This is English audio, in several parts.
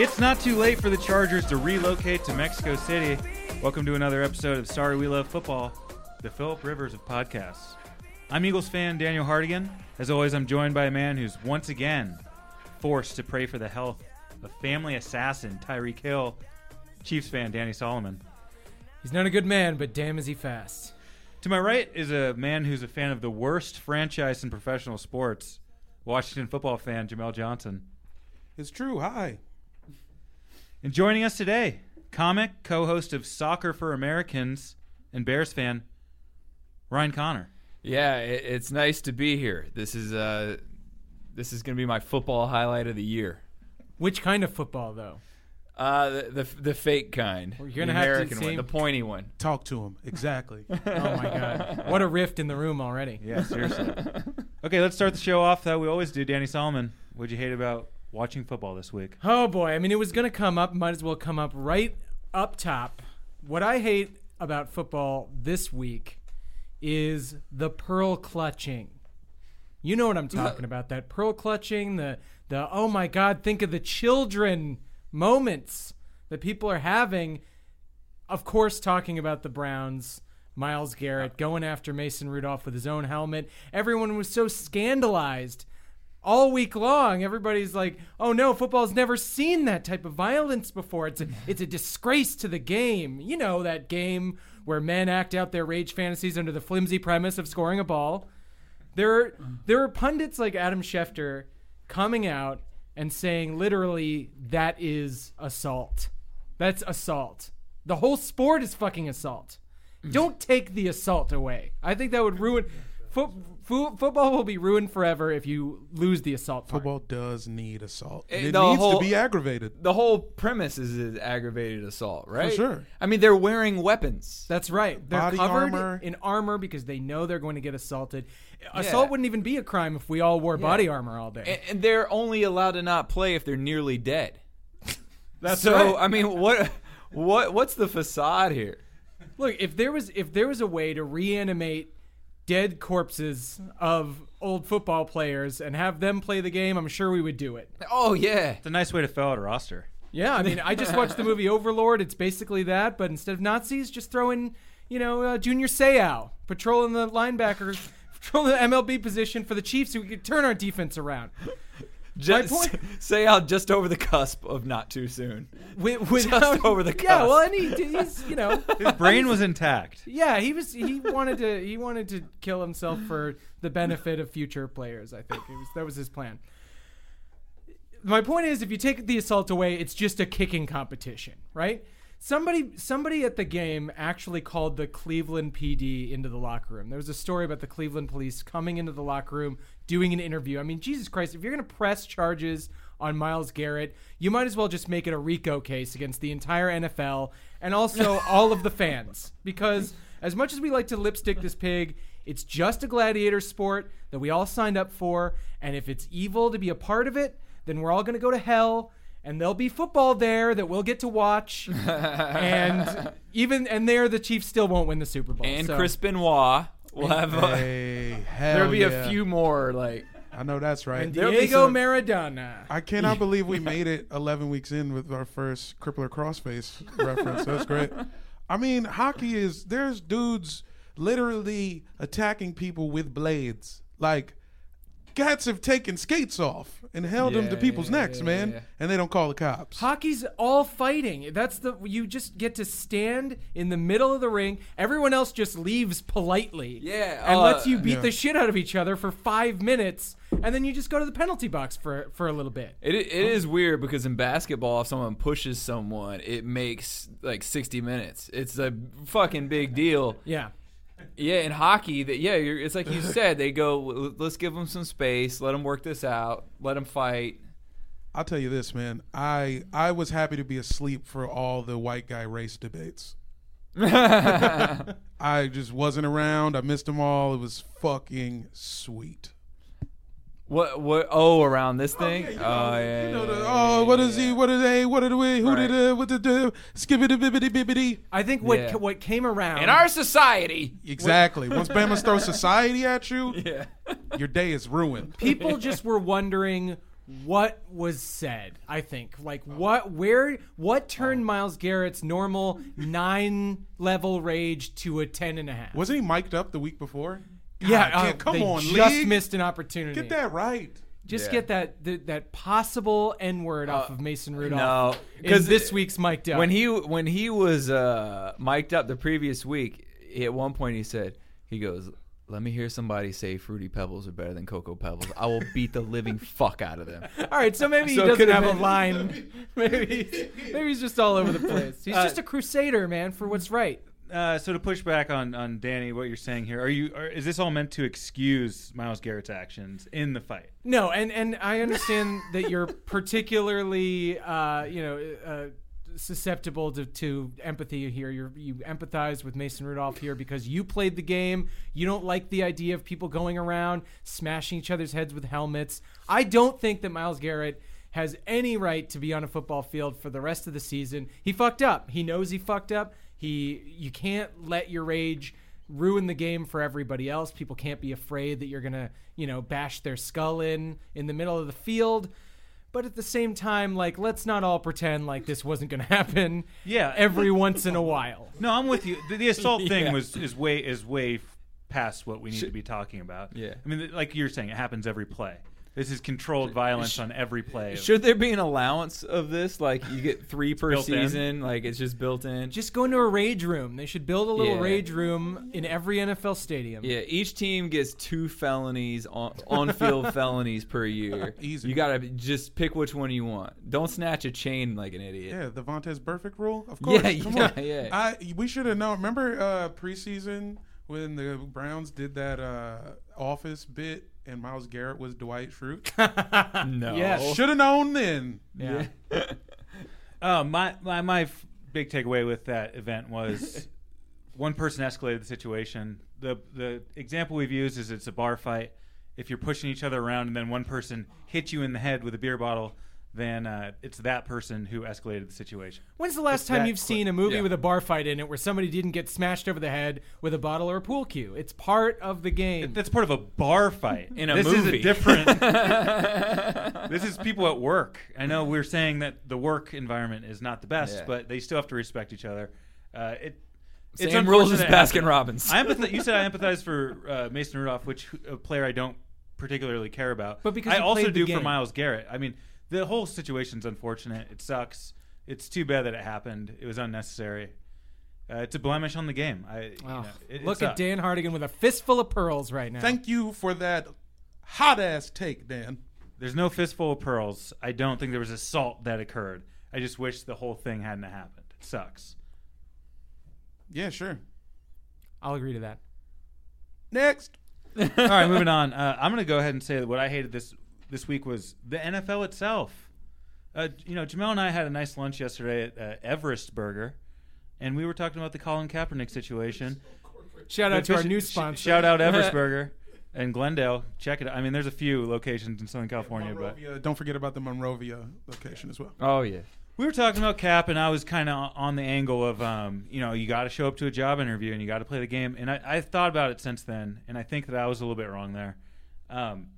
It's not too late for the Chargers to relocate to Mexico City. Welcome to another episode of Sorry We Love Football, the Philip Rivers of podcasts. I'm Eagles fan Daniel Hardigan. As always, I'm joined by a man who's once again forced to pray for the health of family assassin Tyreek Hill, Chiefs fan Danny Solomon. He's not a good man, but damn is he fast. To my right is a man who's a fan of the worst franchise in professional sports, Washington football fan Jamel Johnson. It's true. Hi. And joining us today, comic, co-host of Soccer for Americans, and Bears fan Ryan Connor. Yeah, it, it's nice to be here. This is uh, this is going to be my football highlight of the year. Which kind of football, though? Uh, the the, the fake kind. Well, you're gonna the have to American see- one, the pointy one. Talk to him. Exactly. Oh my God! What a rift in the room already. Yeah, seriously. okay, let's start the show off that we always do. Danny Solomon, what'd you hate about watching football this week? Oh boy! I mean, it was gonna come up. Might as well come up right up top. What I hate about football this week is the pearl clutching. You know what I'm talking about? That pearl clutching, the the oh my God! Think of the children moments that people are having. Of course, talking about the Browns. Myles Garrett going after Mason Rudolph with his own helmet. Everyone was so scandalized all week long. Everybody's like, "Oh no, football's never seen that type of violence before. It's a, it's a disgrace to the game." You know that game where men act out their rage fantasies under the flimsy premise of scoring a ball. There, there are pundits like Adam Schefter coming out and saying literally that is assault. That's assault. The whole sport is fucking assault. Mm. Don't take the assault away. I think that would ruin. Foot, fo- football will be ruined forever if you lose the assault part. Football does need assault. Eh, And it the needs whole- to be aggravated. The whole premise is an aggravated assault, right? For sure. I mean, they're wearing weapons. That's right. They're Body covered armor. in armor because they know they're going to get assaulted. Assault wouldn't even be a crime if we all wore Yeah. body armor all day. and, and they're only allowed to not play if they're nearly dead. That's so right. I mean, what what what's the facade here? Look, if there was if there was a way to reanimate dead corpses of old football players and have them play the game, I'm sure we would do it. Oh yeah, It's a nice way to fill out a roster. Yeah, I mean, I just watched the movie Overlord. It's basically that, but instead of Nazis, just throw in, you know, uh, Junior Seau patrolling the linebacker, patrolling the MLB position for the Chiefs, so we could turn our defense around. Just point- say out just over the cusp of not too soon. With, without, over the cusp. Yeah, well, and he, he's, you know, His brain was intact. yeah, he was he wanted to he wanted to kill himself for the benefit of future players. I think it was that was his plan. My point is, if you take the assault away, it's just a kicking competition, right? Somebody somebody at the game actually called the Cleveland PD into the locker room. There was a story about the Cleveland police coming into the locker room doing an interview. I mean, Jesus Christ, if you're going to press charges on Myles Garrett, you might as well just make it a RICO case against the entire NFL and also all of the fans because as much as we like to lipstick this pig, it's just a gladiator sport that we all signed up for, and if it's evil to be a part of it, then we're all going to go to hell and there'll be football there that we'll get to watch. and even and there the Chiefs still won't win the Super Bowl. And so- Chris Benoit will have. A, Hey, hell there'll be yeah. a few more like. I know that's right. and there'll be Diego some- Maradona. I cannot believe we made it 11 weeks in with our first crippler crossface reference. That's great. I mean, hockey is there's dudes literally attacking people with blades. Like cats have taken skates off and held them to people's yeah, necks, yeah, man, yeah. and they don't call the cops. Hockey's all fighting. That's the you just get to stand in the middle of the ring. Everyone else just leaves politely. Yeah, and uh, lets you beat Yeah. the shit out of each other for five minutes, and then you just go to the penalty box for for a little bit. It, it is weird because in basketball, if someone pushes someone, it makes like 60 minutes. It's a fucking big deal. Yeah. Yeah, in hockey, that yeah, you're, it's like you said. They go, let's give them some space, let them work this out, let them fight. I'll tell you this, man. I I was happy to be asleep for all the white guy race debates. I just wasn't around. I missed them all. It was fucking sweet. What what? Oh, around this thing. you know, oh yeah. you know the, oh, what is he? What are they? What are we? Who did Right. uh, what did uh, skibbity bibbity bibbity? I think what Yeah. what came around In our society. Exactly. Once Bama throws society at you, Yeah. your day is ruined. people just were wondering what was said i think like what where what turned Myles Garrett's normal nine level rage to a ten and a half Wasn't he mic'd up the week before? God, yeah can't- uh, come they on, just league. missed an opportunity Get that right. just Yeah. get that th- that possible n word off Uh, of mason rudolph No, because this week's mic'd up when he when he was uh, mic'd up the previous week, he- at one point he said, he goes, "Let me hear somebody say Fruity Pebbles are better than Cocoa Pebbles. I will beat the living fuck out of them." all right so maybe So he doesn't could've have a line maybe maybe he's just all over the place he's Uh, just a crusader man for what's right Uh, so to push back on, on Danny, what you're saying here, are you are, is this all meant to excuse Myles Garrett's actions in the fight? No, and and I understand that you're particularly, uh, you know, uh, susceptible to, to empathy here. You you empathize with Mason Rudolph here because you played the game. You don't like the idea of people going around smashing each other's heads with helmets. I don't think that Miles Garrett has any right to be on a football field for the rest of the season. He fucked up. He knows he fucked up. He you can't let your rage ruin the game for everybody else. People can't be afraid that you're going to, you know, bash their skull in in the middle of the field. But at the same time, like let's not all pretend like this wasn't going to happen. Yeah. every once in a while. No, I'm with you. The, the assault thing Yeah. was is way is way past what we need to be talking about. Yeah. I mean, like you're saying, it happens every play. This is controlled violence on every play. Should there be an allowance of this? Like you get three per built in. season. Like it's just built in. Just go into a rage room. They should build a little Yeah. rage room in every NFL stadium. Yeah, each team gets two felonies on on field felonies per year. Easy. You gotta just pick which one you want. Don't snatch a chain like an idiot. Yeah, the Vontaze Burfict rule. Of course. Yeah, Come yeah, on. yeah. I we should have known. Remember uh, preseason when the Browns did that uh, Office bit and Myles Garrett was Dwight Schrute? No. Yes. should have known then. Yeah. Uh, my my my f- big takeaway with that event was one person escalated the situation. the The example we've used is it's a bar fight. If you're pushing each other around and then one person hits you in the head with a beer bottle, then uh, it's that person who escalated the situation. When's the last It's time that you've quick. seen a movie Yeah. with a bar fight in it where somebody didn't get smashed over the head with a bottle or a pool cue? It's part of the game. That's part of a bar fight. In a this is movie. a different. this is people at work. I know we're saying that the work environment is not the best, Yeah. but they still have to respect each other. Uh, it, it's Same rules as unfortunate Baskin. Robbins. I empathize. You said I empathize for uh, Mason Rudolph, which a player I don't particularly care about. But because I he also played the do for game. Myles Garrett. I mean, the whole situation's unfortunate. It sucks. It's too bad that it happened. It was unnecessary. Uh, it's a blemish on the game. I you Oh, know, it- it look at. Dan Hardigan with a fistful of pearls right now. Thank you for that hot ass take, Dan. There's no fistful of pearls. I don't think there was assault that occurred. I just wish the whole thing hadn't happened. It sucks. Yeah, sure. I'll agree to that. Next. All right, moving on. Uh, I'm going to go ahead and say that what I hated this this week was the NFL itself. Uh, you know, Jamel and I had a nice lunch yesterday at uh, Everest Burger, and we were talking about the Colin Kaepernick situation. Shout out to our Sh- new sh- sponsor. Shout out Everest Burger and Glendale. Check it out. I mean, there's a few locations in Southern California, but Monrovia, don't forget about the Monrovia location as well. oh yeah. we were talking about cap and i was kind of on the angle of um, you know you got to show up to a job interview and you got to play the game and I, i've thought about it since then and i think that i was a little bit wrong there um,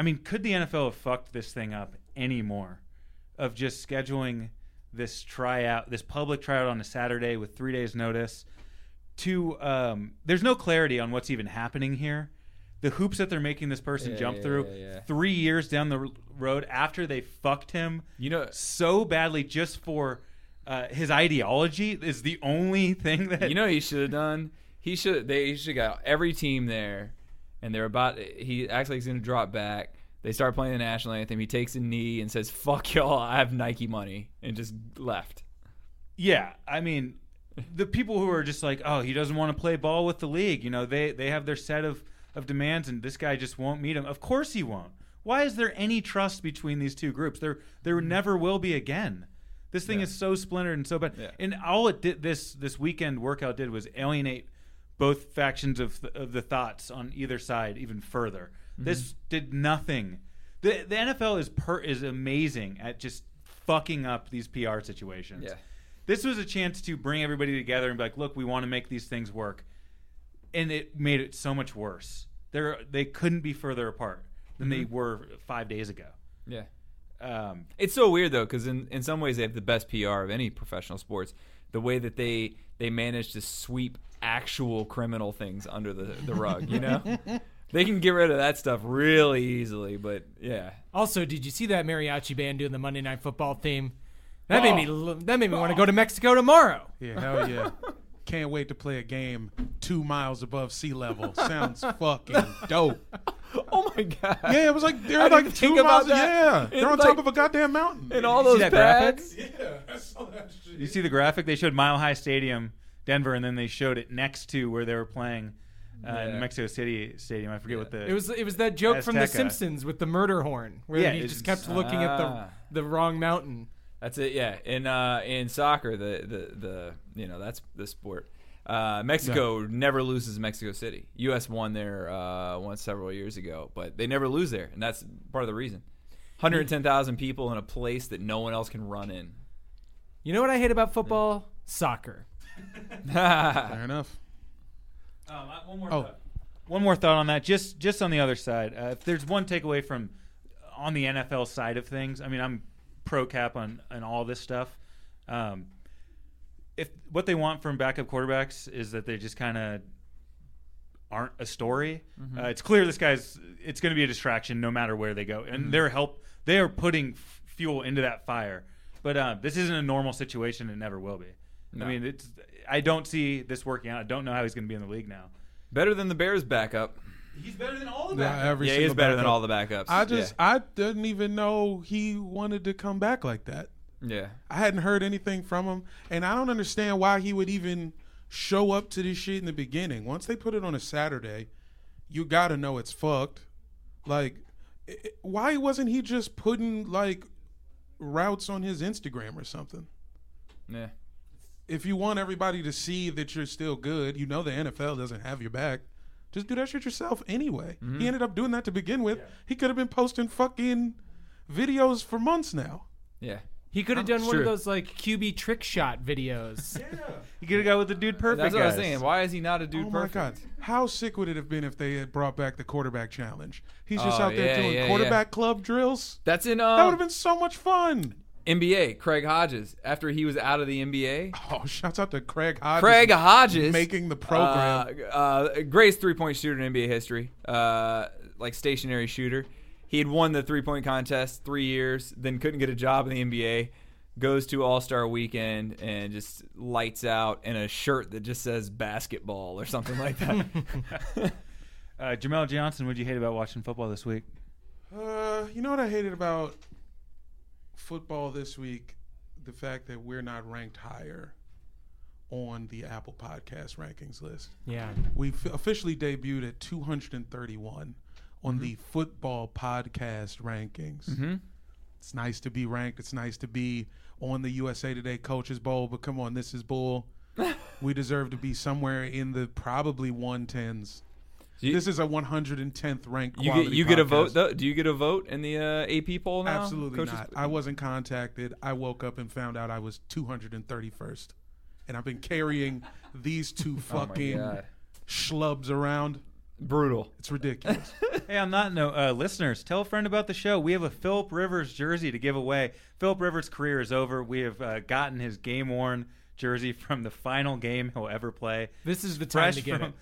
i mean could the nfl have fucked this thing up anymore of just scheduling this tryout this public tryout on a saturday with three days notice to um, there's no clarity on what's even happening here the hoops that they're making this person Yeah, jump yeah, through yeah, yeah. three years down the r- road after they fucked him You know, so badly just for uh, his ideology is the only thing that you know what he should have done. He should they he should got every team there, and they're about. He acts like he's gonna drop back. They start playing the national anthem. He takes a knee and says, "Fuck y'all, I have Nike money," and just left. Yeah, I mean, the people who are just like, oh, he doesn't want to play ball with the league. You know, they they have their set of of demands, and this guy just won't meet them. Of course, he won't. Why is there any trust between these two groups? There there mm. never will be again. This thing Yeah. is so splintered and so bad. Yeah. And all it did this this weekend workout did was alienate both factions of the, of the thoughts on either side even further. Mm-hmm. This did nothing. The the NFL is per is amazing at just fucking up these PR situations. Yeah. This was a chance to bring everybody together and be like, look, we want to make these things work. And it made it so much worse. They're, they couldn't be further apart than they were five days ago. Yeah. Um, It's so weird though, because in, in some ways they have the best PR of any professional sports. The way that they they manage to sweep actual criminal things under the, the rug, you know, they can get rid of that stuff really easily. But yeah, Also, did you see that mariachi band doing the Monday Night Football theme? That made me oh. that made me want to go to Mexico tomorrow. Yeah, hell yeah. Can't wait to play a game two miles above sea level. Sounds fucking dope. oh my god, Yeah, it was like they're didn't like think two about miles. that. Yeah, they're on like- top of a goddamn mountain. and all You those that graphic? pads. yeah, I saw that shit. you see the graphic? They showed Mile High Stadium, Denver, and then they showed it next to where they were playing uh, Yeah. in Mexico City Stadium. I forget what the It was it was that joke from The Simpsons with the murder horn, where Yeah, he just kept looking at Ah. the the wrong mountain. That's it. Yeah. In uh, in soccer, the, the the you know that's the sport. Uh, Mexico never loses Mexico City. U.S. won there uh, once several years ago, but they never lose there, and that's part of the reason. 110,000 people in a place that no one else can run in. You know what I hate about football? Soccer. Fair enough. Um, I- one more Oh. thought. One more thought on that. Just just on the other side, uh, if there's one takeaway from on the NFL side of things, I mean, I'm pro cap on on all this stuff. Um, if what they want from backup quarterbacks is that they just kind of aren't a story, uh, it's clear this guy's it's going to be a distraction no matter where they go, and their help they are putting f- fuel into that fire. But uh, this isn't a normal situation; it never will be. No. I mean, it's I don't see this working out. I don't know how he's going to be in the league now. Better than the Bears backup. He's better than all of Yeah, every yeah, he is single better than all the backups. I just yeah. I didn't even know he wanted to come back like that. Yeah. I hadn't heard anything from him, and I don't understand why he would even show up to this shit in the beginning. Once they put it on a Saturday, you got to know it's fucked. Like, i- i- why wasn't he just putting like routes on his Instagram or something? Yeah. If you want everybody to see that you're still good, you know the NFL doesn't have your back. Just do that shit yourself anyway. He mm-hmm. ended up doing that to begin with. He could have been posting fucking videos for months now. Yeah. He could have done one of those like QB trick shot videos. You could have got with the dude perfect. That's what I was guys. saying. Why is he not a dude oh perfect? my god, how sick would it have been if they had brought back the quarterback challenge? He's just Oh, out there yeah, doing yeah, quarterback club drills. That's in That would um, have been so much fun. NBA. Craig Hodges. After he was out of the NBA, Oh, shouts out to Craig Hodges. Craig Hodges making the program. Uh, uh, greatest three point shooter in NBA history. Uh, like stationary shooter. He had won the three point contest three years, then couldn't get a job in the NBA. Goes to All Star Weekend and just lights out in a shirt that just says basketball or something like that. Uh, Jamel Johnson, what'd you hate about watching football this week? Uh, you know what I hated about football this week? The fact that we're not ranked higher on the Apple Podcast rankings list. yeah. We f- officially debuted at 231 on Mm-hmm. the football podcast rankings. It's nice to be ranked. It's nice to be on the USA Today Coaches Poll, but come on, this is bull. we deserve to be somewhere in the probably 110s. You- this is a 110th ranked. You get you get a vote though. Do you get a vote in the uh, AP poll now? Absolutely Coaches- not. I wasn't contacted. I woke up and found out I was 231st. And I've been carrying these two fucking God. schlubs around. Brutal. It's ridiculous. Hey, on that note, uh, listeners, tell a friend about the show. We have a Philip Rivers jersey to give away. Philip Rivers' career is over. We have uh, gotten his game worn jersey from the final game he'll ever play. This is the time Fresh to get from, it.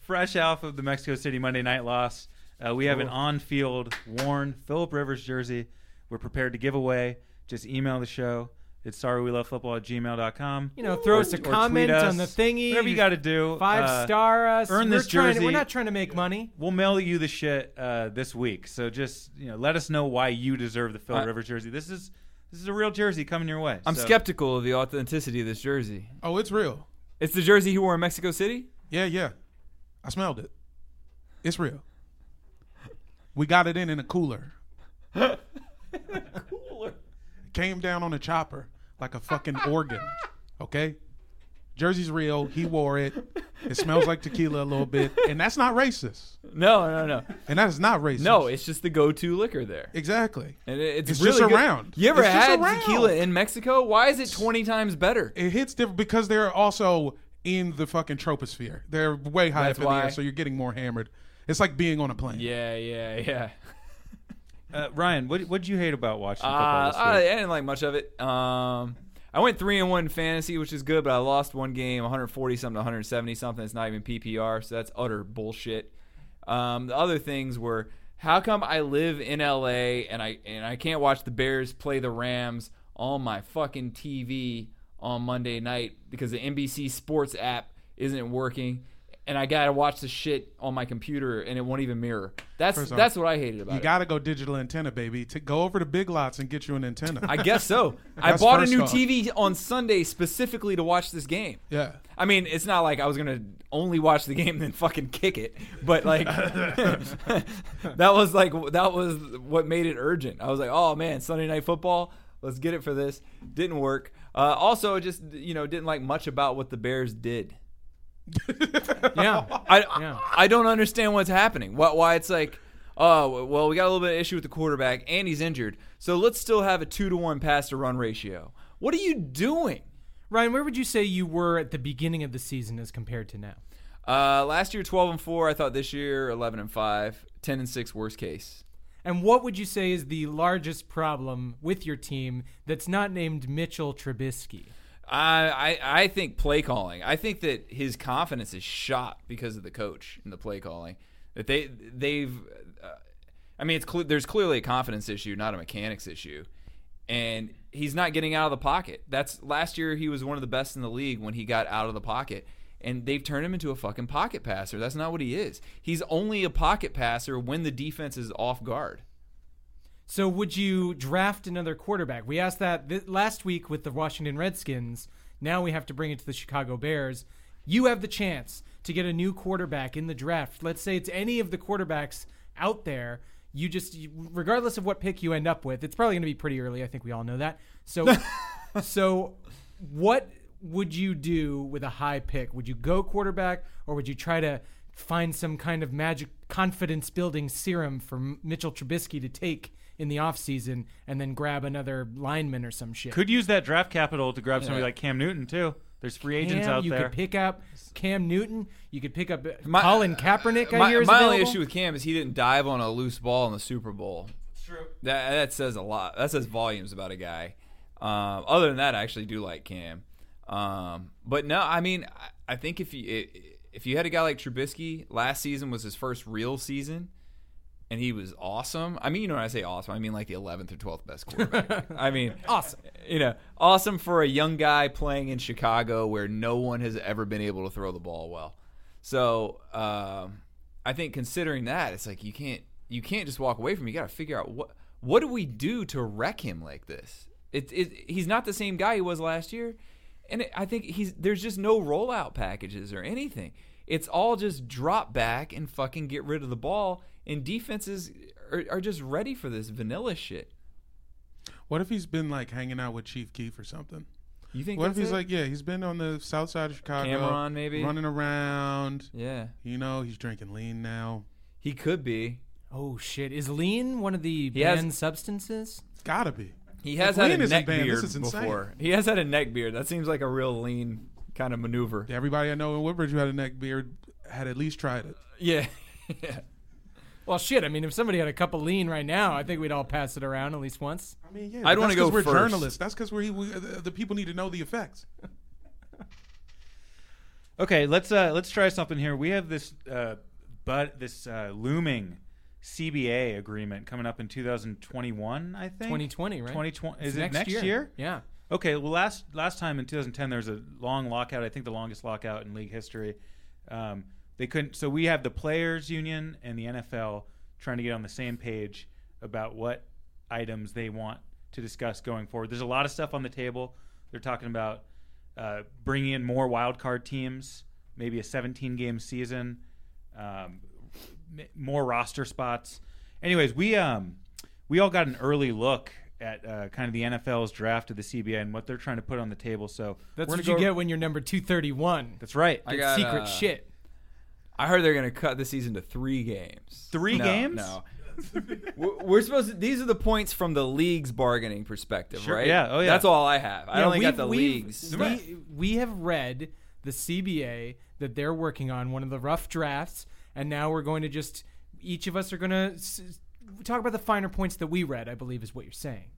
fresh off of the Mexico City Monday night loss, uh, we have an on-field worn Philip Rivers jersey. We're prepared to give away. Just email the show. It's sorry we love football at gmail.com. You know, throw Or- us a or tweet comment us. on the thingy. Whatever you got to do. Five Uh, star us. earn we're this trying to- jersey. we're not trying to make money. We'll mail you the shit uh, this week. So just you know, let us know why you deserve the Phil I- Rivers jersey. This is this is a real jersey coming your way. I'm So- skeptical of the authenticity of this jersey. Oh, it's real. It's the jersey he wore in Mexico City. Yeah, yeah. I smelled it. It's real. We got it in in a cooler. Cooler. Came down on a chopper like a fucking organ. Okay? Jersey's real. He wore it. It smells like tequila a little bit. And that's not racist. No, no, no, And that is not racist. no. It's just the go-to liquor there, exactly. and it's, It's really just good. around. You ever It's had tequila in Mexico? Why is it 20 times better? It hits different because they're also in the fucking troposphere. They're way high That's up in the air, so you're getting more hammered. It's like being on a plane. Yeah, yeah, yeah. Uh, Ryan, what what did you hate about watching football Uh, this I, I didn't like much of it. Um, I went three and one fantasy, which is good, but I lost one game, 140 something, to 170 something. It's not even PPR, so that's utter bullshit. Um, the other things were how come I live in LA and I and I can't watch the Bears play the Rams on my fucking TV on Monday night because the NBC Sports app isn't working. And I gotta watch the shit on my computer, and it won't even mirror. That's First off, that's what I hated about You it. got to go digital antenna, baby. To go over to Big Lots and get you an antenna. I guess so. I That's bought a first new off. TV on Sunday specifically to watch this game. yeah. I mean, it's not like I was gonna only watch the game and then fucking kick it, but like that was like that was what made it urgent. I was like, oh man, Sunday night football, let's get it for this. Didn't work. Uh, also, just you know, didn't like much about what the Bears did. Yeah. I Yeah. I don't understand what's happening. Why, why it's like, oh well, we got a little bit of issue with the quarterback and he's injured, so let's still have a two to one pass to run ratio. What are you doing? Ryan, where would you say you were at the beginning of the season as compared to now? Uh, last year twelve and four. I thought this year eleven and five. 10 and six worst case. And what would you say is the largest problem with your team that's not named Mitchell Trubisky? I, I think play calling. I think that his confidence is shot because of the coach and the play calling. That they they've. Uh, I mean, it's cle there's clearly a confidence issue, not a mechanics issue, and he's not getting out of the pocket. That's last year he was one of the best in the league when he got out of the pocket. And they've turned him into a fucking pocket passer. That's not what he is. He's only a pocket passer when the defense is off guard. So would you draft another quarterback? We asked that th- last week with the Washington Redskins. Now we have to bring it to the Chicago Bears. You have the chance to get a new quarterback in the draft. Let's say it's any of the quarterbacks out there. You just, you- regardless of what pick you end up with, it's probably going to be pretty early. I think we all know that. So, so what would you do with a high pick? Would you go quarterback, or would you try to find some kind of magic confidence building serum for M- Mitchell Trubisky to take in the offseason and then grab another lineman or some shit? Could use that draft capital to grab somebody Yeah. like Cam Newton too. There's free agents Cam, out you there. You could pick up Cam Newton. You could pick up uh, My- Colin Kaepernick. I my hear is my only issue with Cam is he didn't dive on a loose ball in the Super Bowl. True. That that says a lot. That says volumes about a guy. Um, other than that, I actually do like Cam. Um, but no, I mean, I, I think if you if you had a guy like Trubisky, last season was his first real season, and he was awesome. I mean, you know when I say awesome, I mean like the 11th or 12th best quarterback. I mean, Awesome. You know, awesome for a young guy playing in Chicago where no one has ever been able to throw the ball well. So um, I think considering that, it's like you can't you can't just walk away from. Him. You got to figure out what what do we do to wreck him like this. It, it he's not the same guy he was last year, and it, I think he's there's just no rollout packages or anything. It's all just drop back and fucking get rid of the ball, and defenses are, are just ready for this vanilla shit. What if he's been like hanging out with Chief Keef or something? You think? What if he's it? like, yeah, he's been on the south side of Chicago, Cameron, maybe? running around. Yeah, You know, he's drinking lean now. he could be. Oh shit! Is lean one of the He has- banned substances? It's gotta be. He has If had lean a neck banned, beard this is before. He has had a neck beard. That seems like a real lean kind of maneuver. Everybody I know in Woodbridge who had a neck beard had at least tried it. Yeah. yeah. Well, shit. I mean, if somebody had a cup of lean right now, I think we'd all pass it around at least once. I mean, yeah. I'd but wanna that's 'cause go We're first. journalists. That's because we, we the, the people need to know the effects. Okay, let's uh let's try something here. We have this uh but this uh, looming CBA agreement coming up in 2021, I think. 2020, right? 2020 It's is it next year? Yeah. Okay, well last last time in 2010 there was a long lockout. I think the longest lockout in league history. Um, they couldn't. So we have the players union and the NFL trying to get on the same page about what items they want to discuss going forward. There's a lot of stuff on the table. They're talking about uh, bringing in more wild card teams, maybe a 17 game season, um, more roster spots. Anyways, we um we all got an early look at uh, kind of the NFL's draft of the CBA and what they're trying to put on the table. So That's what you get when you're number 231. That's right. I got, secret uh, shit. I heard they're going to cut the season to three games. Three No, games? No. We're- We're supposed to. These are the points from the league's bargaining perspective, Sure, right? yeah, oh, yeah. That's all I have. I Yeah, only got we've- the leagues. We, we have read the CBA that they're working on, one of the rough drafts, and now we're going to just each of us are going to s- talk about the finer points that we read. I believe is what you're saying.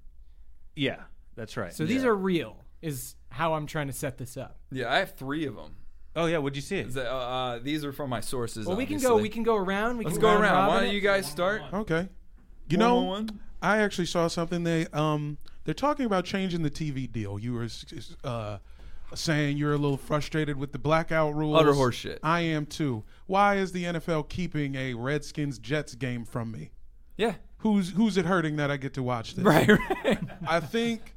Yeah, that's right. So these are real. Is how I'm trying to set this up. Yeah, I have three of them. Oh yeah, what'd you see? Uh, uh, these are from my sources. Well, we can go. obviously. We can go around. We Let's can go round around. Why robin don't it. you guys start? Okay. You know, one, one? I actually saw something. They um they're talking about changing the TV deal. You were s- s- uh, saying you're a little frustrated with the blackout rules. Utter horseshit. I am too. Why is the NFL keeping a Redskins Jets game from me? Yeah. Who's who's it hurting that I get to watch this? Right. Right. I think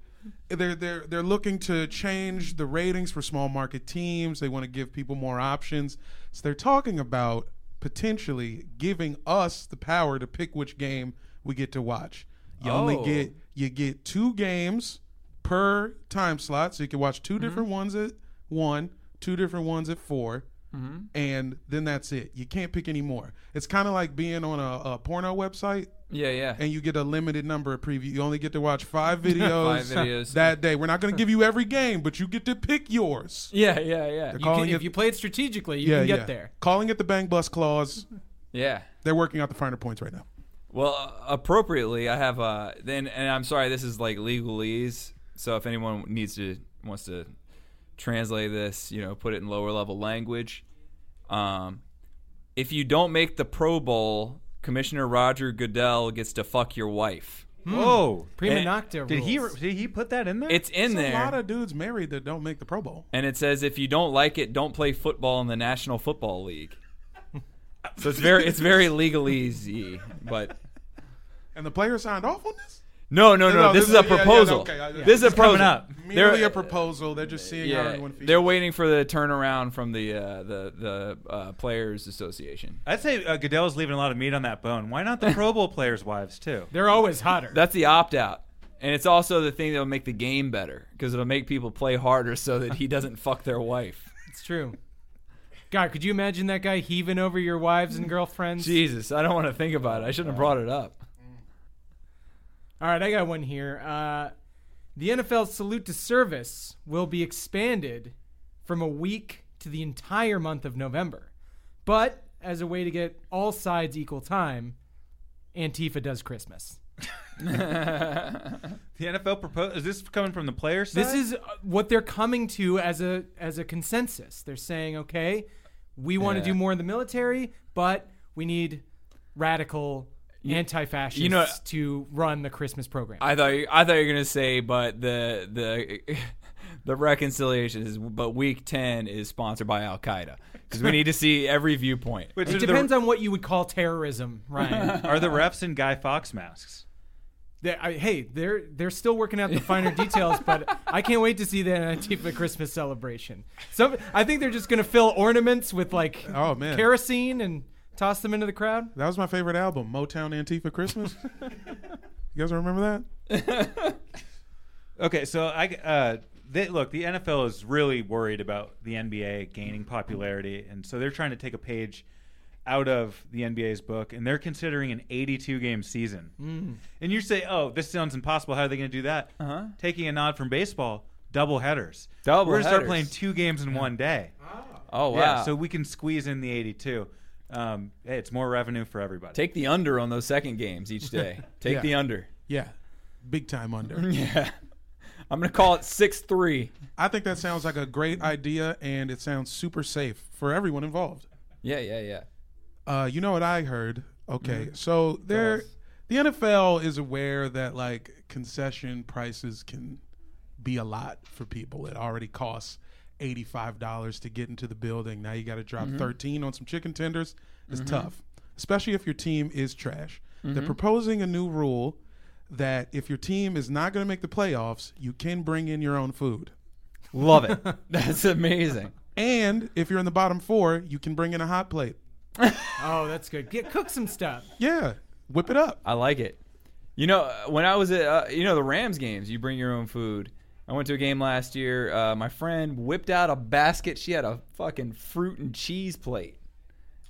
they're they're they're looking to change the ratings for small market teams. They want to give people more options. So they're talking about potentially giving us the power to pick which game we get to watch. You only Oh. get you get two games per time slot, so you can watch 2 mm-hmm. different ones at one, two different ones at 4 mm-hmm. and then that's it. You can't pick any more. It's kind of like being on a, a porno website yeah. Yeah. and you get a limited number of preview. You only get to watch five videos, Five videos. that day. We're not going to give you every game, but you get to pick yours. yeah. Yeah. Yeah. You can, it, if you play it strategically, you yeah, can get yeah. there. Calling it the bang bus clause. Yeah. They're working out the finer points right now. Well, uh, appropriately, I have uh then, and I'm sorry, this is like legalese. So if anyone needs to wants to translate this, you know, put it in lower level language. Um, if you don't make the Pro Bowl, Commissioner Roger Goodell gets to fuck your wife. Hmm. Whoa. Prima And- nocta Did he rules. did he put that in there? It's in There's there, a lot of dudes married that don't make the Pro Bowl. and it says if you don't like it, don't play football in the National Football League. so it's very it's very legalese, but And the players signed off on this? No, no, no. No, this, this is a is- yeah, yeah, proposal. okay, yeah, yeah. This is a It's coming proposal. up. Merely They're- a proposal. They're just seeing how Yeah, everyone feels. they're waiting for the turnaround from the uh, the the uh, players association. I'd say uh, Goodell's leaving a lot of meat on that bone. Why not the Pro Bowl players' wives too? They're always hotter. That's the opt out, and it's also the thing that'll make the game better because it'll make people play harder so that he doesn't fuck their wife. it's true. God, could you imagine that guy heaving over your wives and girlfriends? Jesus, I don't want to think about it. I shouldn't have brought it up. All right, I got one here. Uh, the NFL salute to service will be expanded from a week to the entire month of November. But as a way to get all sides equal time, Antifa does Christmas. The NFL propose is this coming from the players' side? This is uh, what they're coming to as a as a consensus. They're saying, okay, we want to Yeah. do more in the military, but we need radical anti-fascists you know- to run the Christmas program. I thought you, I thought you were gonna say, but the the the reconciliation is, but week ten is sponsored by Al Qaeda because we need to see every viewpoint. Which it are the- depends on what you would call terrorism, Ryan. are the refs in Guy Fawkes masks? They- I- hey, they're they're still working out the finer details, but I can't wait to see the Antifa Christmas celebration. So I think they're just gonna fill ornaments with like Oh, man. kerosene and toss them into the crowd. That was my favorite album, Motown Antifa Christmas. you guys remember that? Okay, so I uh, they, look, the NFL is really worried about the NBA gaining popularity, and so they're trying to take a page out of the NBA's book, and they're considering an 82 game season. And you say, "Oh, this sounds impossible. How are they going to do that?" Uh-huh. Taking a nod from baseball, double headers. Double We're going to start playing two games in one day. Oh wow! Yeah, so we can squeeze in the 82. Um, hey, it's more revenue for everybody. Take the under on those second games each day. Take Yeah. the under. Yeah. Big time under. Yeah. I'm gonna call it six three. I think that sounds like a great idea, and it sounds super safe for everyone involved. Yeah, yeah, yeah. Uh, you know what I heard? Okay, Mm-hmm. so there, the NFL is aware that like concession prices can be a lot for people. It already costs eighty-five dollars to get into the building. Now you got to drop Mm-hmm. thirteen on some chicken tenders. It's tough, especially if your team is trash. Mm-hmm. They're proposing a new rule that if your team is not going to make the playoffs, you can bring in your own food. Love it. That's amazing. And if you're in the bottom four, you can bring in a hot plate. Oh, that's good. Get cook some stuff. Yeah, whip it up. I like it. You know, uh, when I was at uh, you know the Rams games, you bring your own food. I went to a game last year. Uh, my friend whipped out a basket. She had a fucking fruit and cheese plate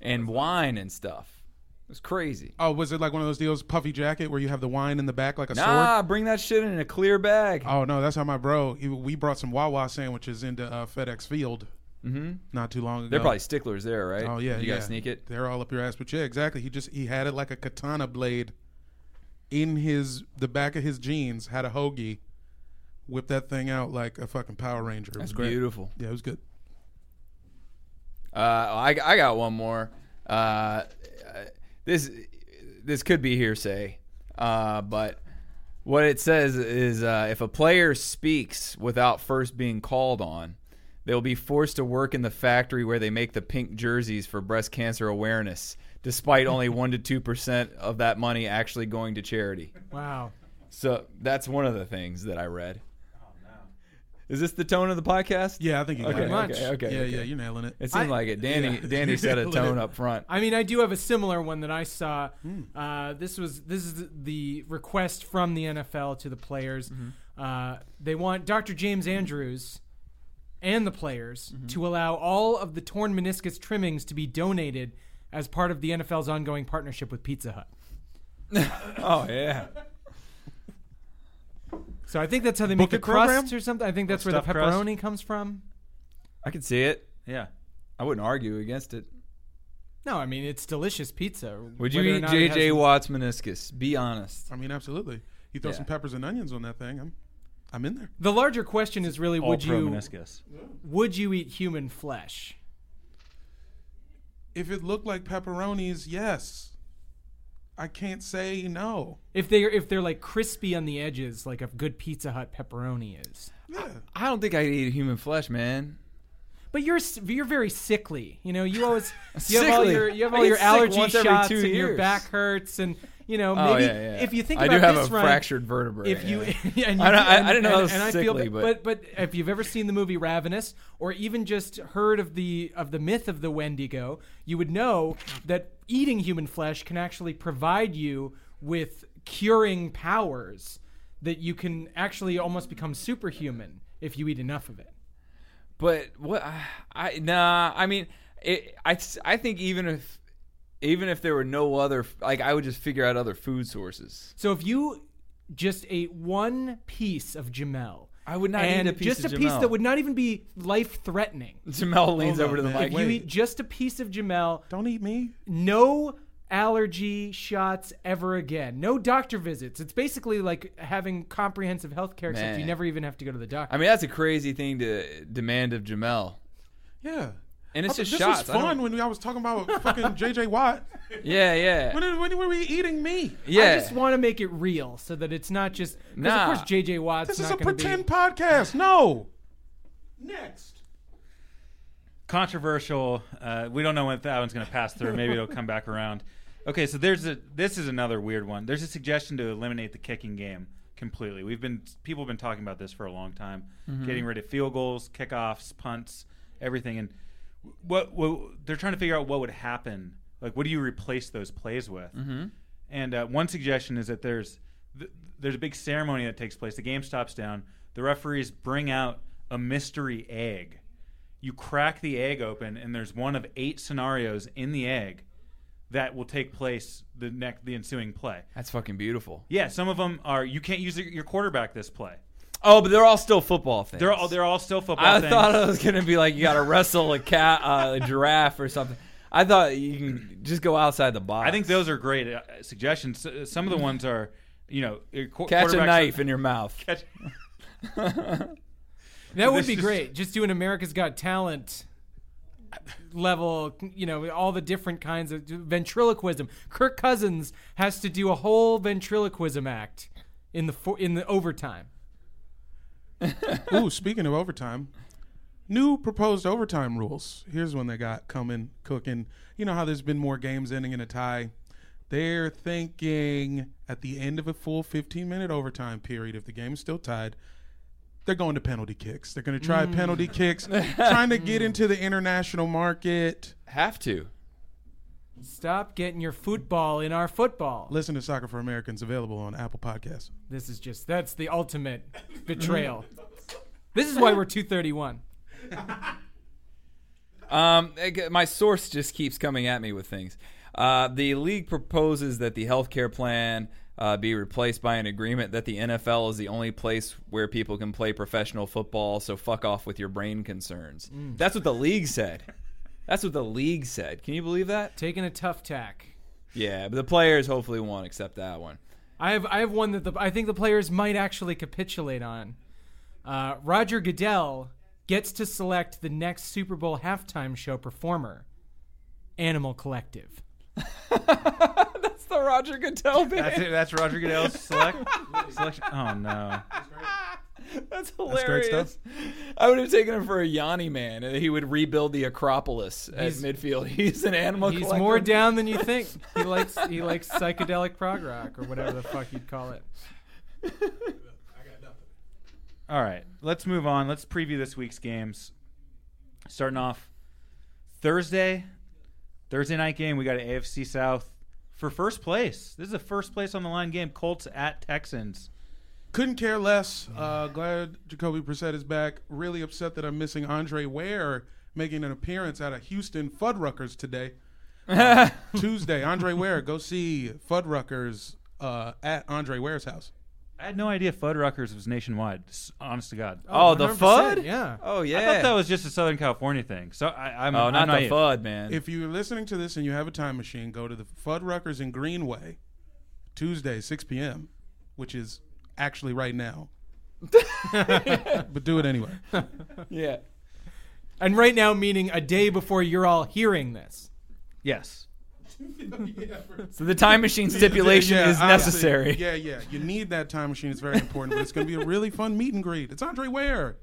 and wine and stuff. It was crazy. Oh, was it like one of those deals, puffy jacket, where you have the wine in the back like a sword? Nah, bring that shit in a clear bag. Oh no, that's how my bro. He, we brought some Wawa sandwiches into uh, FedEx Field hmm not too long ago. They're probably sticklers there, right? Oh yeah, you yeah. gotta sneak it. They're all up your ass, but yeah, exactly. He just he had it like a katana blade in his the back of his jeans. Had a hoagie, whipped that thing out like a fucking Power Ranger. It That's was great. beautiful. Yeah, it was good. Uh, I, I got one more. Uh, this this could be hearsay, uh, but what it says is uh, if a player speaks without first being called on, they will be forced to work in the factory where they make the pink jerseys for breast cancer awareness, despite only one to two percent of that money actually going to charity. Wow. So that's one of the things that I read. Is this the tone of the podcast? Yeah, I think you got Okay. it. much. Okay. Okay. yeah, okay. yeah, you're nailing it. It seemed I- like it. Danny, Yeah. Danny set a tone it. up front. I mean, I do have a similar one that I saw. Uh, this was this is the request from the NFL to the players. Uh, they want Dr. James Andrews and the players to allow all of the torn meniscus trimmings to be donated as part of the NFL's ongoing partnership with Pizza Hut. Oh yeah. So I think that's how they make Book the it program? crust or something. I think that's where the Stuffed crust? pepperoni comes from. I could see it. Yeah. I wouldn't argue against it. No, I mean it's delicious pizza. Would you whether or eat not it JJ has- Watt's meniscus? Be honest. I mean, absolutely. You throw Yeah. some peppers and onions on that thing. I'm, I'm in there. The larger question is really All would pro you meniscus. would you eat human flesh? If it looked like pepperonis, yes. I can't say no. If they are if they're like crispy on the edges, like a good Pizza Hut pepperoni is. Yeah. I don't think I'd eat human flesh, man. But you're you're very sickly. You know, you always you have all Sickly? your you have I all get your allergy shots two and your back hurts and you know Oh maybe yeah, yeah. if you think I about do have this a run, fractured vertebrae. if you yeah. and you, I don't- I- and- I didn't know and- was and I feel but- but but if you've ever seen the movie Ravenous or even just heard of the of the myth of the Wendigo, you would know that eating human flesh can actually provide you with curing powers that you can actually almost become superhuman if you eat enough of it. But what? I, I nah. I mean, it, I I think even if even if there were no other, like I would just figure out other food sources. So if you just ate one piece of Jamel, I would not and eat a piece just of a piece Jamel. that would not even be life threatening. Jamel leans Hold over to the man. mic. If you eat just a piece of Jamel, Don't eat me. no allergy shots ever again. No doctor visits. It's basically like having comprehensive health care, except you never even have to go to the doctor. I mean, that's a crazy thing to demand of Jamel. Yeah. And it's I- just this shots. I was fun when I was talking about fucking JJ Watt. Yeah, yeah, When, when were we eating me? yeah. I just want to make it real so that it's not just. Because Nah. of course JJ Watt's This is a pretend be. podcast. No. Next. controversial. Uh, we don't know when that one's going to pass through. Maybe it'll come back around. Okay, so there's a. This is another weird one. There's a suggestion to eliminate the kicking game completely. We've been people have been talking about this for a long time, getting rid of field goals, kickoffs, punts, everything. And what, what they're trying to figure out what would happen. Like, what do you replace those plays with? mm-hmm. And uh, one suggestion is that there's th- there's a big ceremony that takes place. The game stops down. The referees bring out a mystery egg. You crack the egg open, and there's one of eight scenarios in the egg that will take place the next the ensuing play. That's fucking beautiful. Yeah, some of them are you can't use your quarterback this play. Oh, but they're all still football things. They're all they're all still football. I things. thought it was gonna be like you got to wrestle a cat, uh, a giraffe, or something. I thought you can just go outside the box. I think those are great uh, suggestions. Some of the ones are, you know, qu- catch a quarterbacks- knife in your mouth. Catch, That would This be is- great. Just doing America's Got Talent level, you know, all the different kinds of ventriloquism. Kirk Cousins has to do a whole ventriloquism act in the in the overtime. Ooh, speaking of overtime, new proposed overtime rules. Here's one they got coming, cooking. You know how there's been more games ending in a tie. They're thinking at the end of a full 15 minute overtime period, if the game's still tied, they're going to penalty kicks. They're going to try mm. penalty kicks, trying to get into the international market. Have to. Stop getting your football in our football. Listen to Soccer for Americans available on Apple Podcasts. This is just that's the ultimate betrayal. this is why we're 231. Um, my source just keeps coming at me with things. Uh, the league proposes that the health care plan uh, be replaced by an agreement that the NFL is the only place where people can play professional football. So fuck off with your brain concerns. That's what the league said. That's what the league said. Can you believe that? Taking a tough tack. Yeah, but the players hopefully won't accept that one. I have I have one that the, I think the players might actually capitulate on. Uh, Roger Goodell gets to select the next Super Bowl halftime show performer. Animal Collective. That's the Roger Goodell bit. That's it. That's Roger Goodell's select selection. Oh no. That's great hilarious. stuff. I would have taken him for a Yanni man, and he would rebuild the Acropolis at midfield. He's an animal. He's collector. more down than you think. He likes he likes psychedelic prog rock or whatever the fuck you'd call it. I got nothing. All right, let's move on. Let's preview this week's games. Starting off Thursday, Thursday night game. We got an AFC South for first place. This is a first place on the line game. Colts at Texans. Couldn't care less. Uh, glad Jacoby Brissett is back. Really upset that I'm missing Andre Ware making an appearance at a Houston Fuddruckers today. Uh, Tuesday, Andre Ware. Go see Fuddruckers uh, at Andre Ware's house. I had no idea Fuddruckers was nationwide. Honest to God. Oh, the 100%, FUD? yeah. Oh yeah. I thought that was just a Southern California thing. So I, I'm Oh, I'm not the naive. FUD, man. If you're listening to this and you have a time machine, go to the Fuddruckers in Greenway, Tuesday, 6 p.m., which is actually right now. but do it anyway. yeah. And right now meaning a day before you're all hearing this. Yes. So the time machine stipulation Yeah, is honestly, necessary. Yeah, yeah. You need that time machine. It's very important. But it's going to be a really fun meet and greet. It's Andre Ware.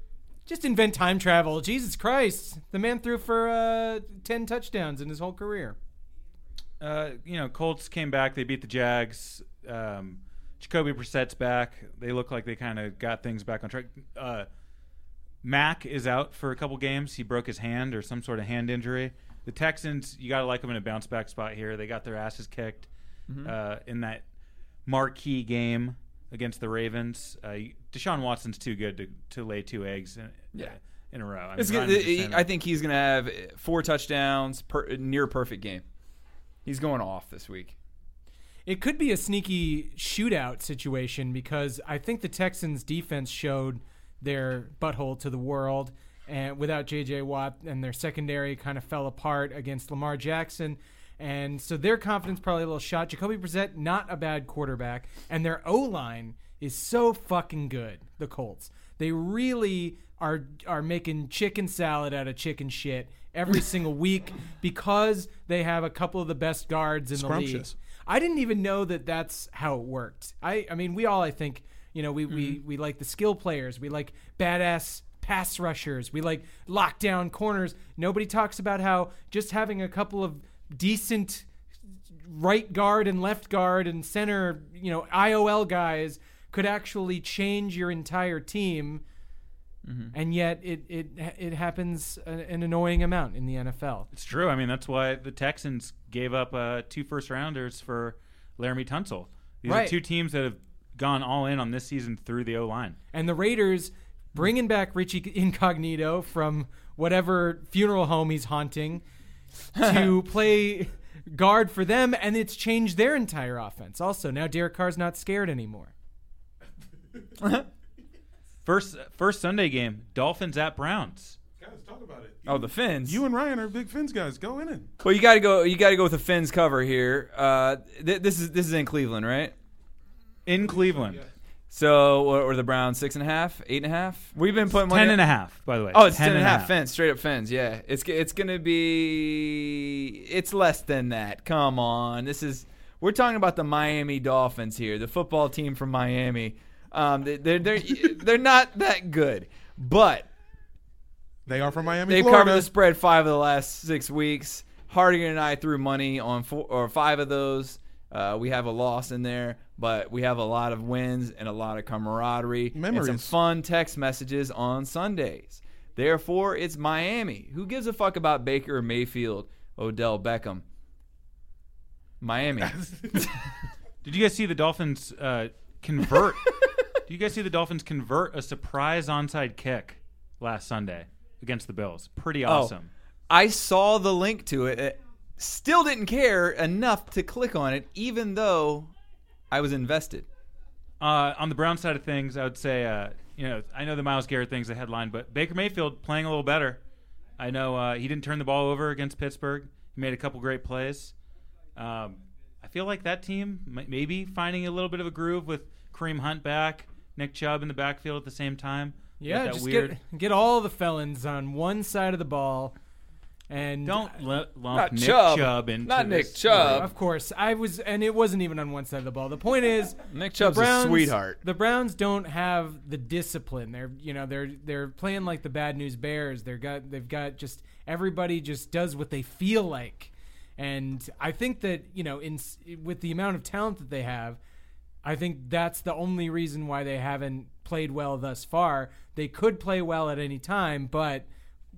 Just invent time travel. Jesus Christ. The man threw for uh, 10 touchdowns in his whole career. Uh, you know, Colts came back. They beat the Jags. Um, Jacoby Brissett's back. They look like they kind of got things back on track. Uh, Mack is out for a couple games. He broke his hand or some sort of hand injury. The Texans, you got to like them in a bounce back spot here. They got their asses kicked uh, in that marquee game against the Ravens. Uh, Deshaun Watson's too good to, to lay two eggs in, Yeah. in a row. I, mean, It's Ryan gonna, was just saying I think he's going to have four touchdowns, per, near perfect game. He's going off this week. It could be a sneaky shootout situation because I think the Texans defense showed their butthole to the world and without JJ Watt and their secondary kind of fell apart against Lamar Jackson. And so their confidence probably a little shot. Jacoby Brissett, not a bad quarterback, and their O line is so fucking good. The Colts, they really are are making chicken salad out of chicken shit every single week because they have a couple of the best guards in the league. I didn't even know that that's how it worked. I, I mean, we all, I think, you know, we, Mm-hmm. we, we like the skill players. We like badass pass rushers. We like lockdown corners. Nobody talks about how just having a couple of decent right guard and left guard and center, you know, IOL guys could actually change your entire team. And yet it, it, it happens an annoying amount in the NFL. It's true. I mean, that's why the Texans gave up uh, two first rounders for Laremy Tunsil. These Right. are two teams that have gone all in on this season through the O line. and the Raiders bringing back Richie Incognito from whatever funeral home he's haunting to play guard for them, and it's changed their entire offense. Also, now Derek Carr's not scared anymore. First, first Sunday game, Dolphins at Browns. Guys, talk about it. Oh, the Fins. You and Ryan are big Fins guys. Go in it. well, you got to go. You got to go with the Fins cover here. Uh, th- this is this is in Cleveland, right? In Cleveland, So what were the Browns? Six and a half, eight and a half. We've been putting money Ten on- and a half, by the way. Oh, it's ten and a half. Fence, straight up fence. Yeah, it's it's gonna be. It's less than that. Come on, this is. We're talking about the Miami Dolphins here, the football team from Miami. Um, they- they're they're they're not that good, but They are from Miami, they've Florida. covered the spread five of the last six weeks. Hardigan and I threw money on four or five of those. Uh, we have a loss in there, but we have a lot of wins and a lot of camaraderie and some fun text messages on Sundays. Therefore, it's Miami. Who gives a fuck about Baker or Mayfield, Odell Beckham? Miami. Did you guys see the Dolphins uh, convert? Did you guys see the Dolphins convert a surprise onside kick last Sunday against the Bills? Pretty awesome. I saw the link to it. Still didn't care enough to click on it, even though I was invested. Uh, on the Brown side of things, I would say, uh, you know, I know the Myles Garrett thing's a headline, but Baker Mayfield playing a little better. I know uh, he didn't turn the ball over against Pittsburgh. He made a couple great plays. Um, I feel like that team m- maybe finding a little bit of a groove with Kareem Hunt back, Nick Chubb in the backfield at the same time. Yeah, that just weird. get get all the felons on one side of the ball, and Don't let, lump Nick Chubb. Chubb into Not Nick this. Chubb. Of course, I was, and it wasn't even on one side of the ball. The point is, Nick the Chubb's a sweetheart. The Browns don't have the discipline. They're, you know, they're they're playing like the bad news Bears. They're got they've got just everybody just does what they feel like, and I think that you know, in with the amount of talent that they have, I think that's the only reason why they haven't played well thus far. They could play well at any time, but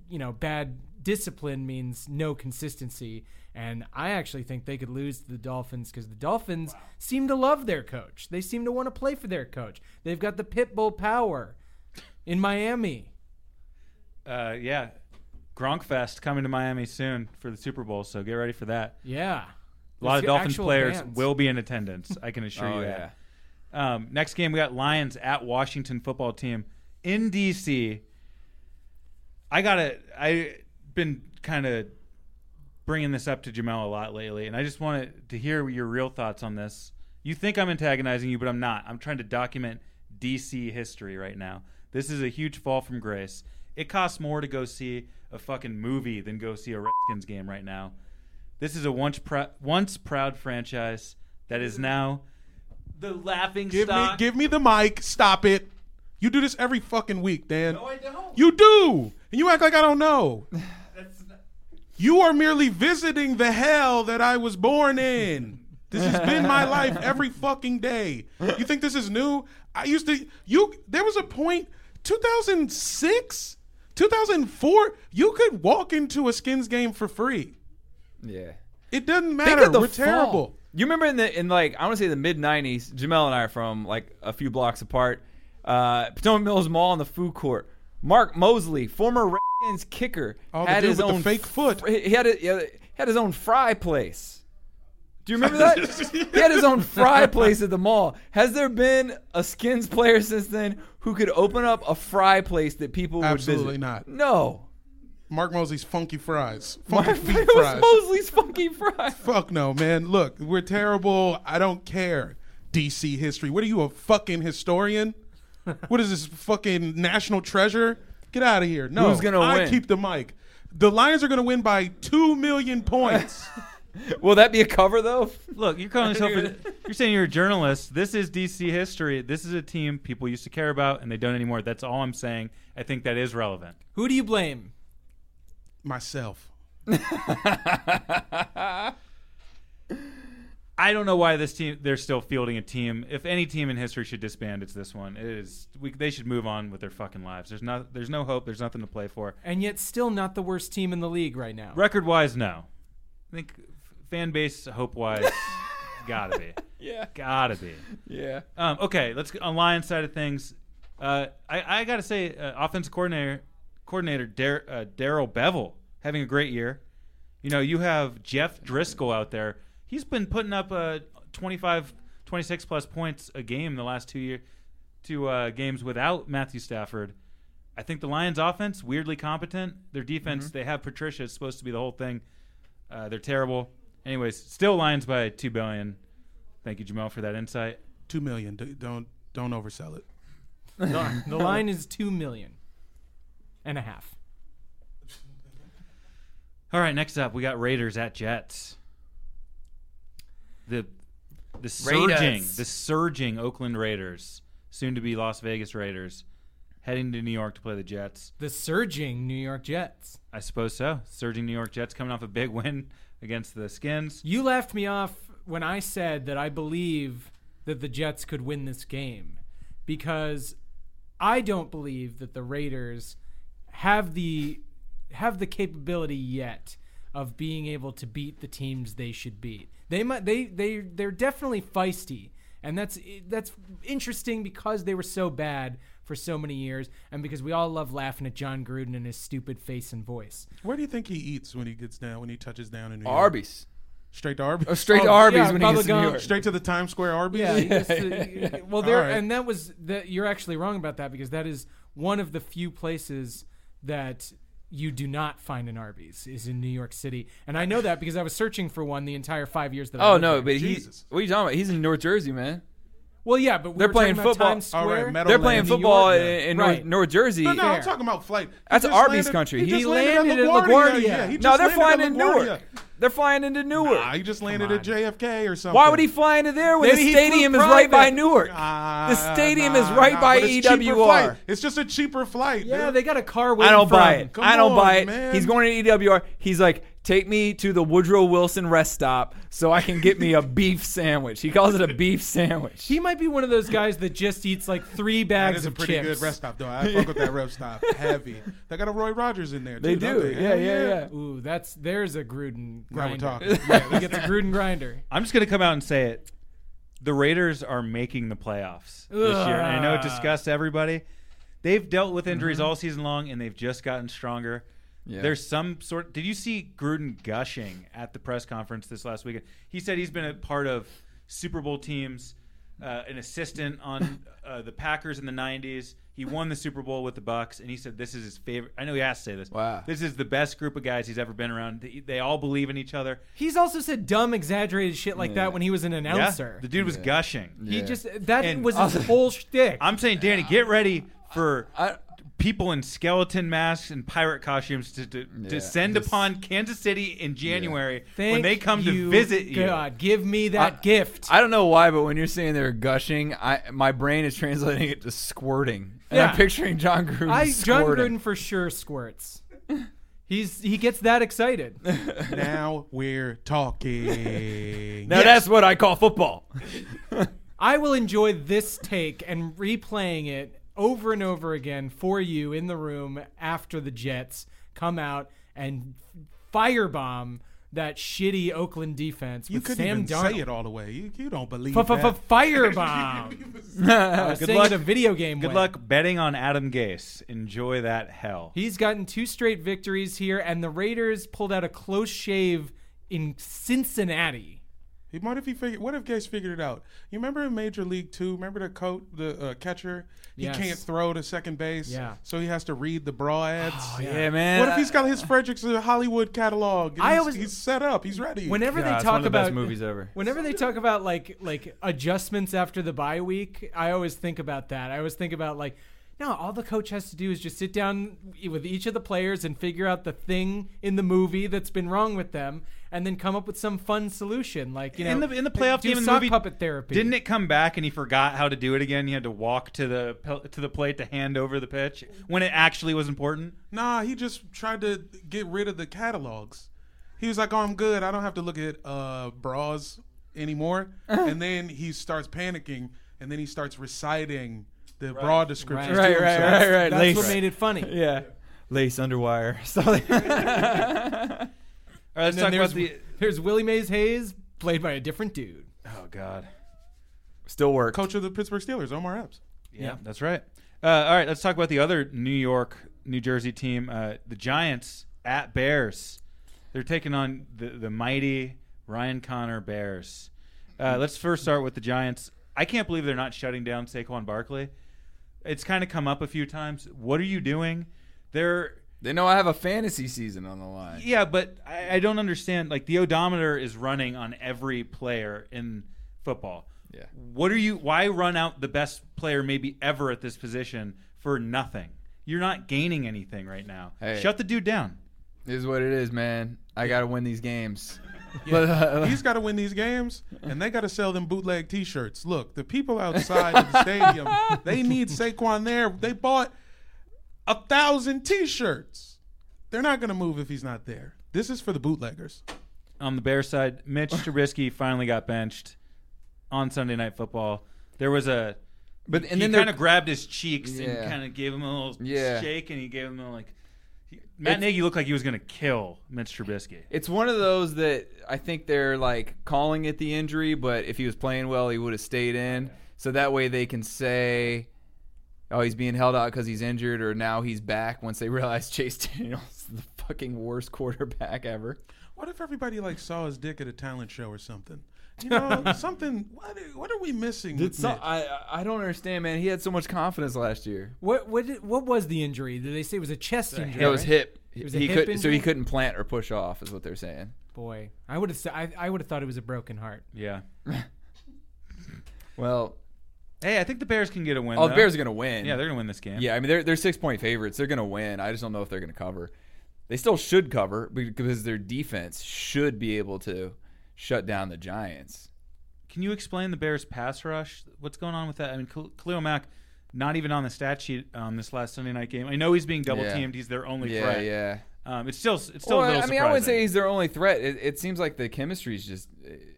you know, bad discipline means no consistency. And I actually think they could lose to the Dolphins because the Dolphins seem to love their coach. They seem to want to play for their coach. They've got the pit bull power in Miami. Uh, yeah, Gronkfest coming to Miami soon for the Super Bowl, so get ready for that. Yeah. A lot of Dolphins players bands. will be in attendance. I can assure Oh, you yeah. that. Um, next game, we got Lions at Washington football team in DC. I gotta. I've been kind of bringing this up to Jamel a lot lately, and I just wanted to hear your real thoughts on this. You think I'm antagonizing you, but I'm not. I'm trying to document DC history right now. This is a huge fall from grace. It costs more to go see a fucking movie than go see a Redskins game right now. This is a once pr- once proud franchise that is now the laughing Give me, stock. give me the mic. Stop it. You do this every fucking week, Dan. no, I don't. You do, and you act like I don't know. You are merely visiting the hell that I was born in. This has been my life every fucking day. You think this is new? I used to. You. There was a point, 2006, 2004. You could walk into a Skins game for free. Yeah. It doesn't matter. We're fall. terrible. You remember in the in like I want to say the mid '90s, Jamel and I are from like a few blocks apart. Uh, Potomac Mills Mall in the food court. Mark Moseley, former Redskins kicker, Oh, had his own fake foot. He had a, he had his own fry place. Do you remember that? he had his own fry place at the mall. Has there been a Skins player since then who could open up a fry place that people would visit? Absolutely not. No. Mark Moseley's funky fries, funky Mark feet it was fries. Moseley's funky fries. Fuck no, man. Look, we're terrible. I don't care. DC history. What are you, a fucking historian? what is this fucking national treasure? Get out of here. No, Who's gonna I win? keep the mic. The Lions are gonna win by two million points. Will that be a cover though? Look, you're calling yourself. A, you're saying you're a journalist. This is DC history. This is a team people used to care about, and they don't anymore. That's all I'm saying. I think that is relevant. Who do you blame? Myself. I don't know why this team they're still fielding a team. If any team in history should disband, it's this one. It is. We, they should move on with their fucking lives. There's not. There's no hope. There's nothing to play for. And yet, still not the worst team in the league right now. Record wise, no. I think f- fan base hope wise, gotta be. Yeah. Gotta be. Yeah. Um, okay, let's get on Lions side of things. Uh, I, I got to say, uh, offensive coordinator coordinator Dar- uh, Darrell Bevell having a great year. You know, you have Jeff Driskel out there. He's been putting up uh, 25, 26 plus points a game the last two year, two uh, games without Matthew Stafford. I think the Lions' offense weirdly competent. Their defense, they have Patricia. It's supposed to be the whole thing. Uh, they're terrible. Anyways, still Lions by two billion. Thank you, Jamal, for that insight. Two million. D- Don't Don't oversell it. the line is two million and a half. All right, next up we got Raiders at Jets. The the surging, Raiders. the surging Oakland Raiders, soon to be Las Vegas Raiders, heading to New York to play the Jets. The surging New York Jets. I suppose so. Surging New York Jets coming off a big win against the Skins. You laughed me off when I said that I believe that the Jets could win this game because I don't believe that the Raiders have the have the capability yet of being able to beat the teams they should beat. They might they they they're definitely feisty and that's that's interesting because they were so bad for so many years and because we all love laughing at Jon Gruden and his stupid face and voice. Where do you think he eats when he gets down when he touches down in New York? Arby's. Straight to Arby's. Oh, straight to Oh, Arby's yeah, when he gets to New. York. Straight to the Times Square Arby's. Yeah, he goes to- well, there All right. and that was that. You're actually wrong about that because that is one of the few places that you do not find an Arby's is in New York City, and I know that because I was searching for one the entire five years that. I Oh lived no, there. but he. Jesus. What are you talking about? He's in North Jersey, man. Well, yeah, but we They're were playing about football. Times All right, Square. Meadowland, They're playing New football York, in, yeah. in Right. North, North Jersey. No, no, I'm talking about flight. He That's just Arby's landed- country. He, He just landed at LaGuardia. LaGuardia. Yeah, he no, just they're landed flying at in LaGuardia. Newark. They're flying into Newark. Nah, he just landed at JFK or something. Why would he fly into there when Maybe the flew stadium is right by. Newark? Ah, the stadium is nah, right nah, by but it's cheaper EWR. It's just a cheaper flight. Yeah, dude. they got a car. I don't for buy him. it. Come I don't on, buy it. man. He's going to EWR. He's like, take me to the Woodrow Wilson rest stop so I can get me a beef sandwich. He calls it a beef sandwich. He might be one of those guys that just eats like three That bags is a of pretty chips. good rest stop, though. I fuck with that rest stop. Heavy. They got a Roy Rogers in there. they too, don't do. they? Yeah, Hell yeah, yeah. Ooh, that's there's a Gruden Now we're grinder. talking. Yeah, he gets a Gruden grinder. I'm just going to come out and say it. The Raiders are making the playoffs this year. And I know it disgusts everybody. They've dealt with injuries mm-hmm. all season long, and they've just gotten stronger. Yeah. There's some sort. Did you see Gruden gushing at the press conference this last weekend? He said he's been a part of Super Bowl teams, uh, an assistant on uh, the Packers in the '90s. He won the Super Bowl with the Bucks, and he said this is his favorite. I know he has to say this. Wow. This is the best group of guys he's ever been around. They, they all believe in each other. He's also said dumb, exaggerated shit like Yeah. that when he was an Yeah, announcer. the dude was Yeah. gushing. He just that And- was his whole shtick. I'm saying, Danny, get ready for I- people in skeleton masks and pirate costumes to, to Yeah, descend just- upon Kansas City in January Thank when they come you, to visit you. God, give me that I- gift. I don't know why, but when you're saying they're gushing, I my brain is translating it to squirting. And Yeah. I'm picturing Jon Gruden I Jon. Gruden for sure squirts. He's he gets that excited. now we're talking. Now that's what I call football. I will enjoy this take and replaying it over and over again for you in the room after the Jets come out and firebomb that shitty Oakland defense you couldn't Sam even Darnold. say it all the way. You, you don't believe F- f- that. f- Firebomb. I Good luck- it a video game. Good way. luck betting on Adam Gase. Enjoy that hell. He's gotten two straight victories here, and the Raiders pulled out a close shave in Cincinnati. He- What if he figured? What if Gase figured it out? You remember in Major League Two? Remember the coat, the uh, catcher? He Yes. can't throw to second base. Yeah. So he has to read the bra ads. yeah, man. What if he's got his Fredericks Hollywood catalog? and I he's, always- he's set up. He's ready. Whenever Yeah, they talk one of the about best movies ever. Whenever they talk about like like adjustments after the bye week, I always think about that. I always think about like, no, all the coach has to do is just sit down with each of the players and figure out the thing in the movie that's been wrong with them, and then come up with some fun solution. Like you know, in the in the playoff do game in the movie, puppet therapy. Didn't it come back and he forgot how to do it again? He had to walk to the to the plate to hand over the pitch when it actually was important. Nah, he just tried to get rid of the catalogs. He was like, "Oh, I'm good. I don't have to look at uh, bras anymore." and then he starts panicking, and then he starts reciting the bra description. Right. Right, right, himself. right, right. That's Lace. what made it funny. yeah, lace underwire. Something. All right, let's talk there's, about the. there's Willie Mays Hayes, played by a different dude. Oh God. Still work. Coach of the Pittsburgh Steelers, Omar Epps. Yeah, that's right. Uh, all right, let's talk about the other New York, New Jersey team, uh, the Giants at Bears. They're taking on the the mighty Ryan Connor Bears. Uh, let's first start with the Giants. I can't believe they're not shutting down Saquon Barkley. It's kind of come up a few times. What are you doing? They're They know I have a fantasy season on the line. yeah, but I, I don't understand. Like the odometer is running on every player in football. Yeah. What are you? Why run out the best player maybe ever at this position for nothing? You're not gaining anything right now. Hey. Shut the dude down. Is what it is, man. I got to win these games. But, uh, He's got to win these games, and they got to sell them bootleg T-shirts. Look, the people outside of the stadium, they need Saquon there. They bought a thousand T-shirts. They're not going to move if he's not there. This is for the bootleggers. On the Bears side, Mitch Trubisky finally got benched on Sunday Night Football. There was a, but and he then kind of grabbed his cheeks Yeah. and kind of gave him a little Yeah. shake, and he gave him a like. He, Matt Nagy looked like he was going to kill Mitch Trubisky. It's one of those that I think they're like calling it the injury, but if he was playing well, he would have stayed in. So that way they can say, "Oh, he's being held out because he's injured," or now he's back. Once they realize Chase Daniels is the fucking worst quarterback ever. What if everybody like saw his dick at a talent show or something? You know, something. What, what are we missing? with So, Mitch? I I don't understand, man. He had so much confidence last year. What what did, what was the injury? Did they say it was a chest injury? It was right? hip. It was a he hip could so he couldn't plant or push off, is what they're saying. Boy, I would have I, I would have thought it was a broken heart. Yeah. Well, Hey, I think the Bears can get a win. oh, the though. Bears are gonna win. Yeah, they're going to win this game. Yeah, I mean they're they're six point favorites. They're gonna win. I just don't know if they're gonna cover. They still should cover because their defense should be able to shut down the Giants. Can you explain the Bears' pass rush? What's going on with that? I mean, Khal- Khalil Mack, not even on the stat sheet on this last Sunday night game. I know he's being double Yeah. teamed. He's their only yeah, threat. yeah. Um, it's still it's still Well, a little I mean, I wouldn't say he's their only threat. It, it seems like the chemistry is just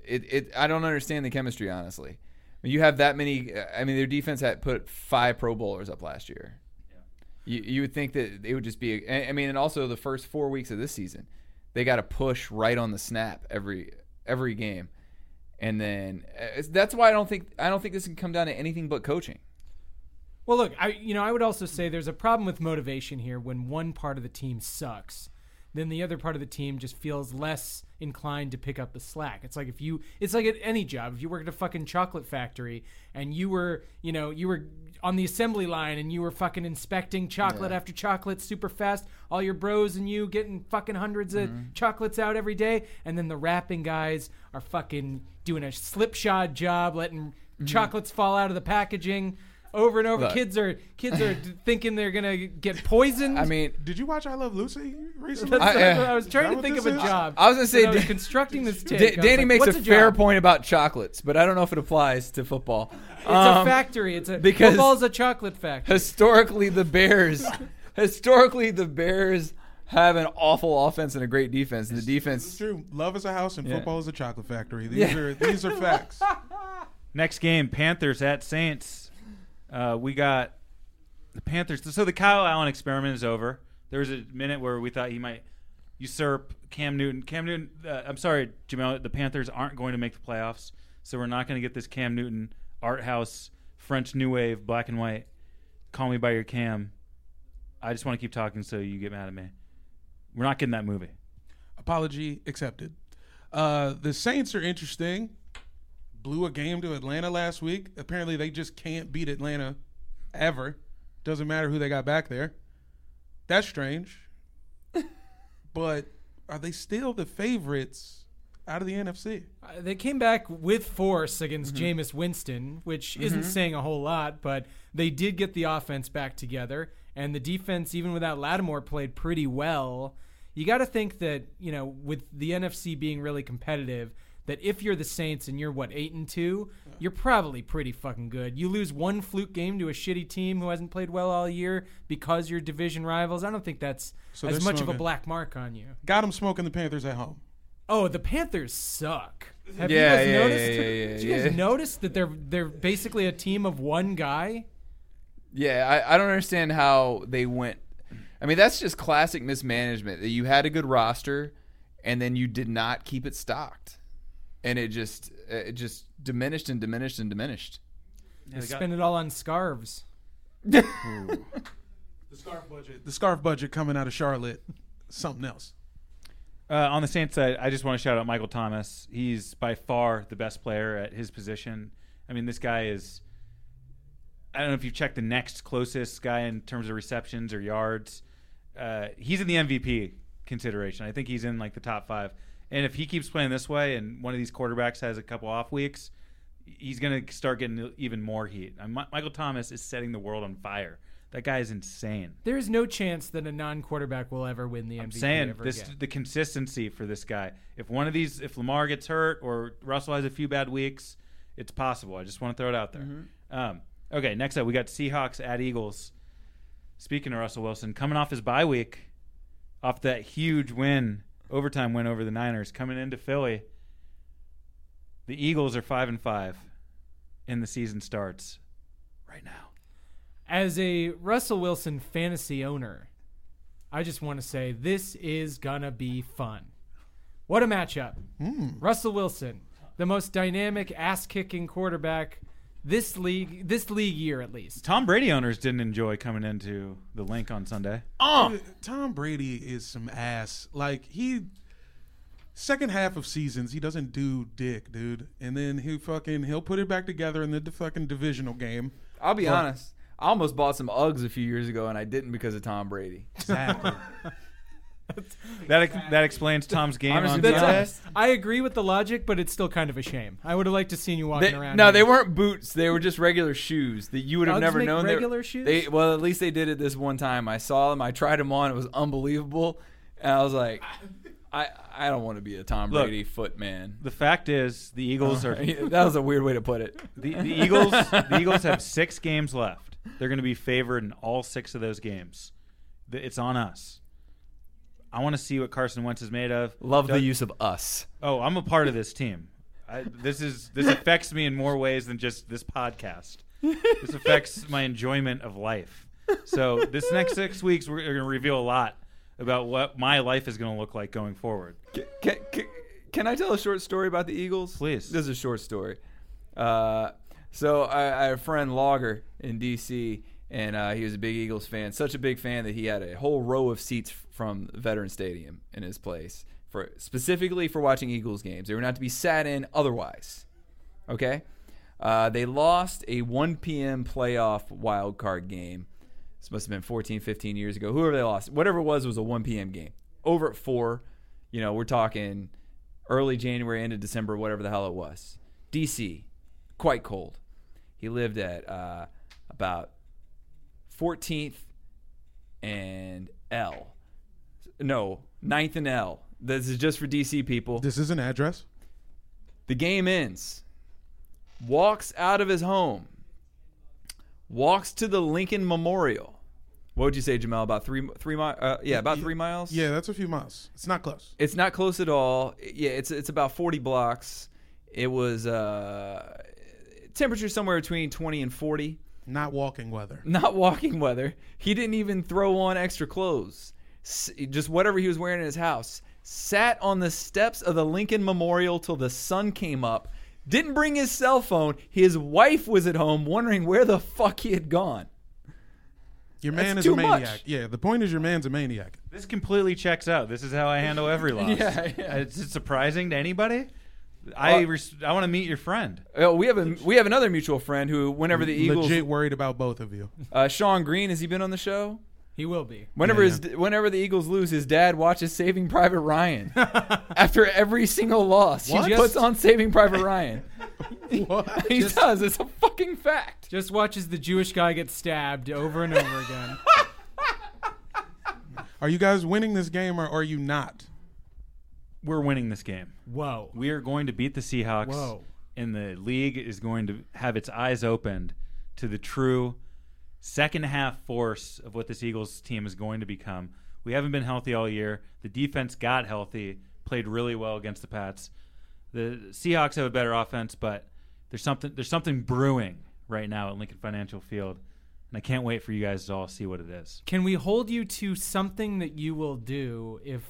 it, it. I don't understand the chemistry honestly. When you have that many, I mean, their defense had put five Pro Bowlers up last year. You you would think that it would just be. I I mean, and also the first four weeks of this season, they got to push right on the snap every every game, and then uh, that's why I don't think I don't think this can come down to anything but coaching. Well, look, I you know I would also say there's a problem with motivation here when one part of the team sucks, then the other part of the team just feels less inclined to pick up the slack. It's like if you, it's like at any job. If you work at a fucking chocolate factory and you were, you know, you were on the assembly line and you were fucking inspecting chocolate after chocolate super fast, all your bros and you getting fucking hundreds of mm-hmm. chocolates out every day, and then the wrapping guys are fucking doing a slipshod job, letting mm-hmm. chocolates fall out of the packaging over and over. Look. Kids are kids are thinking they're gonna get poisoned. I mean, Did you watch I Love Lucy recently? That's, I- uh, what I was trying to think of a is? job. I was gonna say, When I was Dan- constructing this take. Da- I was Danny like, makes a what's fair job? point about chocolates, but I don't know if it applies to football. It's Um, a factory. It's a because- football's a chocolate factory. historically the Bears historically the Bears have an awful offense and a great defense. And the defense. It's defense true. Love is a house and Yeah. football is a chocolate factory. These Yeah. are these are facts. Next game, Panthers at Saints. Uh, we got the Panthers. So the Kyle Allen experiment is over. There was a minute where we thought he might usurp Cam Newton. Cam Newton. Uh, I'm sorry, Jamel. The Panthers aren't going to make the playoffs, so we're not going to get this Cam Newton art house French New Wave black and white. Call me by your Cam. I just want to keep talking so you get mad at me. We're not getting that movie. Apology accepted. Uh, the Saints are interesting. Blew a game to Atlanta last week. Apparently, they just can't beat Atlanta ever. Doesn't matter who they got back there. That's strange. but are they still the favorites out of the NFC? Uh, they came back with force against Mm-hmm. Jameis Winston, which isn't saying a whole lot, but they did get the offense back together, and the defense, even without Lattimore, played pretty well. You got to think that you know, with the NFC being really competitive, that if you're the Saints and you're what eight and two, you're probably pretty fucking good. You lose one fluke game to a shitty team who hasn't played well all year because you're division rivals. I don't think that's So as they're much of a black mark on you. Got them smoking the Panthers at home. Oh, the Panthers suck. Have Yeah, you guys yeah, noticed? yeah, yeah, Did you guys yeah. notice that they're they're basically a team of one guy? Yeah, I, I don't understand how they went. I mean, that's just classic mismanagement. That you had a good roster, and then you did not keep it stocked, and it just it just diminished and diminished and diminished. They they got- spend it all on scarves. The scarf budget. The scarf budget coming out of Charlotte. Something else. Uh, on the Saints side, I just want to shout out Michael Thomas. He's by far the best player at his position. I mean, this guy is. I don't know if you've checked the next closest guy in terms of receptions or yards. Uh, he's in the MVP consideration. I think he's in like the top five. And if he keeps playing this way, and one of these quarterbacks has a couple off weeks, he's going to start getting even more heat. Michael Thomas is setting the world on fire. That guy is insane. There is no chance that a non-quarterback will ever win the MVP I'm saying ever this again. the consistency for this guy. If one of these, if Lamar gets hurt or Russell has a few bad weeks, it's possible. I just want to throw it out there. Mm-hmm. Um, okay, next up we got Seahawks at Eagles. Speaking of Russell Wilson, coming off his bye week, off that huge win, overtime win over the Niners, coming into Philly. The Eagles are five and five, and the season starts right now. As a Russell Wilson fantasy owner, I just want to say this is gonna be fun. What a matchup! Hmm. Russell Wilson, the most dynamic, ass-kicking quarterback this league, this league year at least. Tom Brady owners didn't enjoy coming into the link on Sunday. Um. Dude, Tom Brady is some ass. Like he second half of seasons, he doesn't do dick, dude. And then he fucking he'll put it back together in the fucking divisional game. I'll be honest. I almost bought some Uggs a few years ago, and I didn't because of Tom Brady. Exactly. That ex- that explains Tom's game I'm on being Sunday. I agree with the logic, but it's still kind of a shame. I would have liked to seen you walking They- around. no, here. they weren't boots. They were just regular shoes that you would have Uggs never make known. they regular shoes? They well, at least they did it this one time. I saw them. I tried them on. It was unbelievable, and I was like, I I don't want to be a Tom Look. Brady foot man. The fact is, the Eagles oh, are that was a weird way to put it. the, the Eagles. The Eagles have six games left. They're going to be favored in all six of those games. The- It's on us. I want to see what Carson Wentz is made of. Love the use of us. Oh, I'm a part of this team. I, this is this affects me in more ways than just this podcast. This affects my enjoyment of life. So this next six weeks, we're going to reveal a lot about what my life is going to look like going forward. Can, can, can I tell a short story about the Eagles? Please. This is a short story. Uh, so I, I had a friend Logger in D.C. and uh, he was a big Eagles fan. Such a big fan that he had a whole row of seats from Veteran Stadium in his place for specifically for watching Eagles games. They were not to be sat in otherwise. Okay. Uh, they lost a 1 p.m. playoff wild card game. This must have been 14, 15 years ago. Whoever they lost, whatever it was, was a 1 p.m. game. Over at four. You know, we're talking early January, end of December, whatever the hell it was. DC, quite cold. He lived at uh, about 14th and L. No, 9th and L. This is just for DC people. this is an address. The game ends. Walks out of his home. Walks to the Lincoln Memorial. What would you say, Jamal? About three, three miles? Uh, yeah, about three miles. Yeah, that's a few miles. It's not close. It's not close at all. Yeah, it's it's about 40 blocks. It was uh, temperature somewhere between 20 and 40. Not walking weather. Not walking weather. He didn't even throw on extra clothes. S- just whatever he was wearing in his house. Sat on the steps of the Lincoln Memorial till the sun came up. Didn't bring his cell phone. His wife was at home wondering where the fuck he had gone. Your man That's is a too much. maniac. Yeah, the point is your man's a maniac. This completely checks out. This is how I handle every loss. Yeah, yeah. Is it surprising to anybody? I Uh, res- I want to meet your friend. Uh, we have a we have another mutual friend who, whenever the Eagles, Legit worried about both of you. uh, Sean Green, has he been on the show? He will be. Whenever Yeah, his whenever the Eagles lose, his dad watches Saving Private Ryan. After every single loss, What? he puts on Saving Private Ryan. What? he does. It's a fucking fact. Just watches the Jewish guy get stabbed over and over again. Are you guys winning this game or are you not? We're winning this game. Whoa. We are going to beat the Seahawks. Whoa. And the league is going to have its eyes opened to the true second half force of what this Eagles team is going to become. We haven't been healthy all year. The defense got healthy, played really well against the Pats. The Seahawks have a better offense, but there's something there's something brewing right now at Lincoln Financial Field. And I can't wait for you guys to all see what it is. Can we hold you to something that you will do if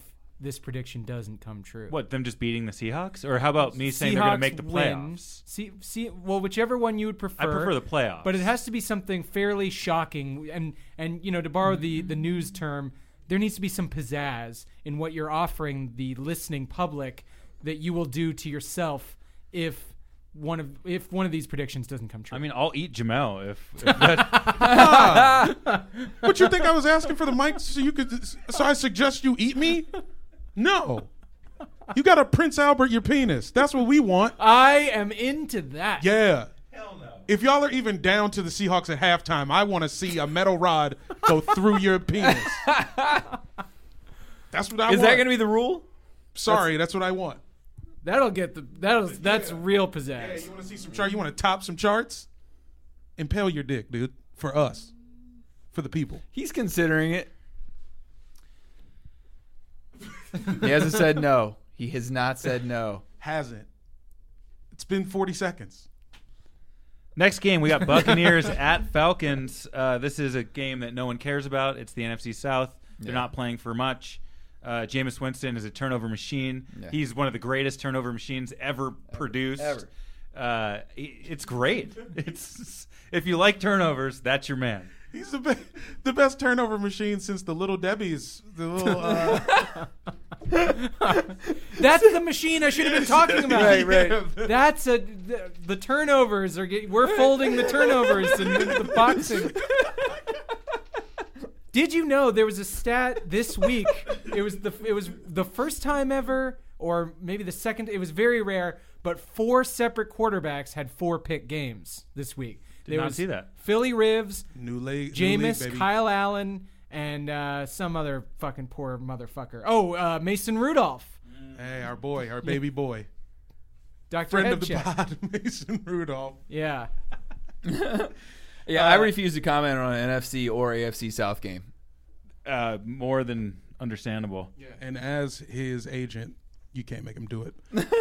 this prediction doesn't come true? What, them just beating the Seahawks? Or how about me saying they're going to make the win. playoffs? See, see, well, whichever one you would prefer. I prefer the playoffs. but it has to be something fairly shocking. And and you know, to borrow the the news term, there needs to be some pizzazz in what you're offering the listening public that you will do to yourself if one of if one of these predictions doesn't come true. I mean, I'll eat Jamel if, if that, What you think I was asking for the mic so you could so I suggest you eat me? No. You got to Prince Albert your penis. That's what we want. I am into that. Yeah. Hell no. If y'all are even down to the Seahawks at halftime, I want to see a metal rod go through your penis. That's what I want. Is want. that going to be the rule? Sorry, that's, what I want. That'll get the that'll that's real Hey, pizzazz. you want to see some chart? You want to top some charts? Impale your dick, dude. For us, for the people. He's considering it. He hasn't said no. He has not said no. Hasn't. It's been 40 seconds. Next game, we got Buccaneers at Falcons. Uh, this is a game that no one cares about. It's the NFC South. They're Yeah. not playing for much. Uh, Jameis Winston is a turnover machine. Yeah. He's one of the greatest turnover machines ever, produced. ever. Uh, it's great. It's if you like turnovers, that's your man. He's the best, the best turnover machine since the Little Debbie's. The little. Uh, That's the machine I should have been talking about. Right, right. That's a the, the turnovers are get, we're folding the turnovers and the, the boxing. Did you know there was a stat this week? It was the it was the first time ever, or maybe the second. It was very rare, but four separate quarterbacks had four pick games this week. Did not see that. Philly Rivs, new league. new league, Jameis. Kyle Allen, and uh, some other fucking poor motherfucker. Oh, uh, Mason Rudolph, Hey, our boy, our baby boy, Doctor friend of the Headcheck. pod, Mason Rudolph. Yeah. Yeah, I refuse to comment on an NFC or AFC South game. Uh, more than understandable. Yeah. And as his agent, you can't make him do it.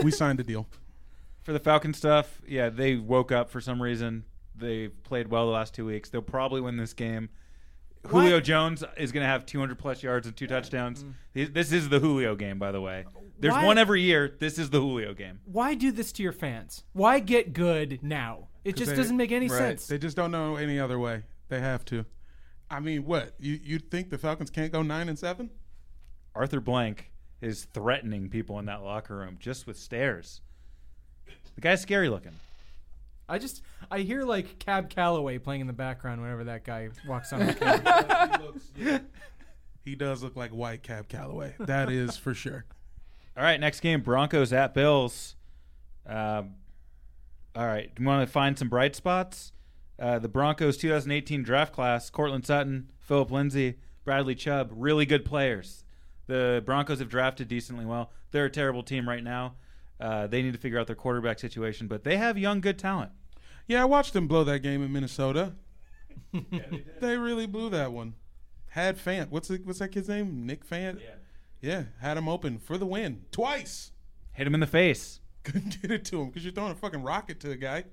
We signed a deal. For the Falcon stuff, yeah, they woke up for some reason. They played well the last two weeks. They'll probably win this game. Julio Jones is going to have 200 plus yards and two touchdowns. Mm. This is the Julio game, by the way. There's Why- one every year. This is the Julio game. Why do this to your fans? Why get good now? It just they- doesn't make any Right. sense. They just don't know any other way. They have to. I mean, what you you think the Falcons can't go nine and seven? Arthur Blank is threatening people in that locker room just with stares. The guy's scary looking. I just I hear like Cab Calloway playing in the background whenever that guy walks on the camera. He does look like white Cab Calloway. That is for sure. All right, next game Broncos at Bills. Um, all right, do you want to find some bright spots? Uh, the Broncos 2018 draft class: Courtland Sutton, Phillip Lindsay, Bradley Chubb, really good players. The Broncos have drafted decently well. They're a terrible team right now. Uh, they need to figure out their quarterback situation, but they have young, good talent. Yeah, I watched them blow that game in Minnesota. they really blew that one. Had Fant. What's the, what's that kid's name? Nick Fant. Yeah. Yeah, had him open for the win twice. Hit him in the face. Couldn't get it to him because you're throwing a fucking rocket to a guy.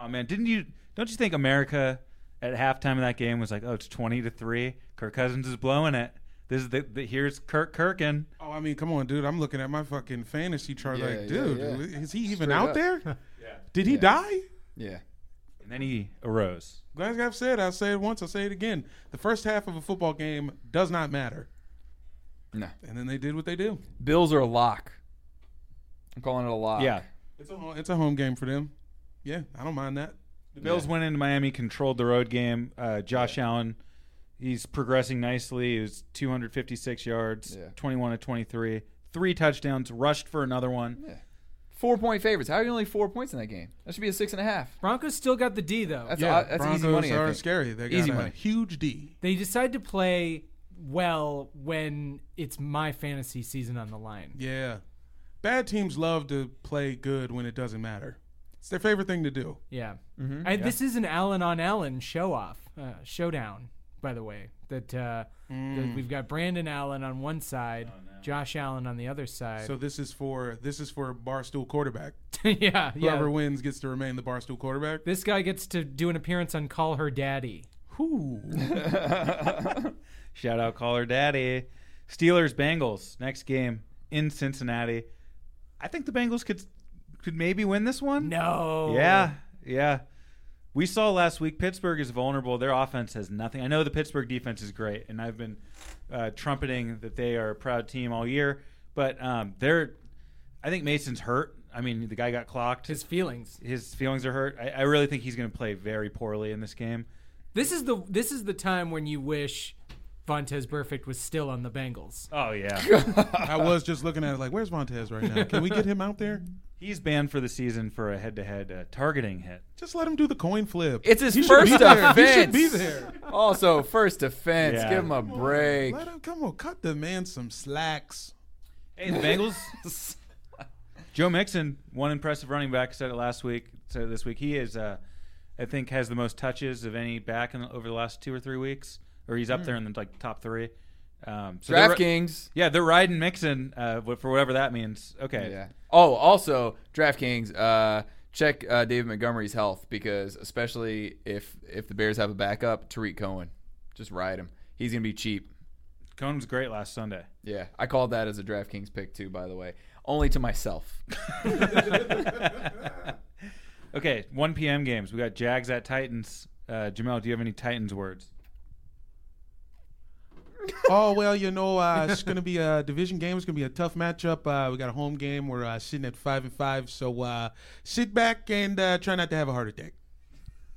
Oh man, didn't you? Don't you think America at halftime of that game was like, oh, it's twenty to three. Kirk Cousins is blowing it. This is the, the here's Kirk Kirkin. Oh, I mean, come on, dude. I'm looking at my fucking fantasy chart. Yeah, like, yeah, dude, yeah. is he even Straight out up. there? Did he Yeah. die? Yeah. And then he arose. Like I've said, I'll say it once, I'll say it again. The first half of a football game does not matter. No. And then they did what they do. Bills are a lock. I'm calling it a lock. Yeah. It's a home, it's a home game for them. Yeah, I don't mind that. The Bills went into Miami, controlled the road game. Uh, Josh Allen, he's progressing nicely. He was 256 yards, Yeah. 21 to 23, three touchdowns, rushed for another one. Four point favorites. How are you only four points in that game? That should be a six and a half. Broncos still got the D though. That's, yeah, uh, that's Broncos easy money. I are think. scary. They got Easy a money. huge D. They decide to play well when it's my fantasy season on the line. Yeah. Bad teams love to play good when it doesn't matter. It's their favorite thing to do. Yeah. Mm-hmm. I, This is an Allen on Allen show off, uh, showdown, by the way. That, uh, that we've got Brandon Allen on one side, Josh Allen on the other side. So this is for this is for barstool quarterback. yeah, Whoever yeah. wins gets to remain the barstool quarterback. This guy gets to do an appearance on Call Her Daddy. Whew. Shout out Call Her daddy. Steelers Bengals next game in Cincinnati. I think the Bengals could could maybe win this one. No. Yeah, yeah. We saw last week Pittsburgh is vulnerable. Their offense has nothing. I know the Pittsburgh defense is great, and I've been uh, trumpeting that they are a proud team all year. But um, they're, I think Mason's hurt. I mean, the guy got clocked. His feelings. His feelings are hurt. I, I really think he's going to play very poorly in this game. This is the this is the time when you wish Vontaze Burfict was still on the Bengals. Oh yeah, I was just looking at it like, where's Montez right now? Can we get him out there? he's banned for the season for a head-to-head uh, targeting hit. Just let him do the coin flip. It's his He first be there. offense. He should be there. Also, first offense. Yeah. Give him a break. Let him come on, cut the man some slacks. Hey, the Bengals. Joe Mixon, one impressive running back, said it last week. Said it this week. He is, uh, I think, has the most touches of any back in, over the last two or three weeks, or he's up there in the like top three. Um, so they're- DraftKings. Yeah, they're riding Mixon uh, for whatever that means. Okay. Yeah. Oh, also DraftKings. Uh, check uh, David Montgomery's health because especially if if the Bears have a backup, Tarik Cohen, just ride him. He's gonna be cheap. Cohen was great last Sunday. Yeah, I called that as a DraftKings pick too. By the way, only to myself. Okay, 1 p.m. games. We got Jags at Titans. Uh, Jamel, do you have any Titans words? oh well, you know, uh, it's gonna be a division game. It's gonna be a tough matchup. Uh, we got a home game. We're uh, sitting at five and five, so uh, sit back and uh, try not to have a heart attack.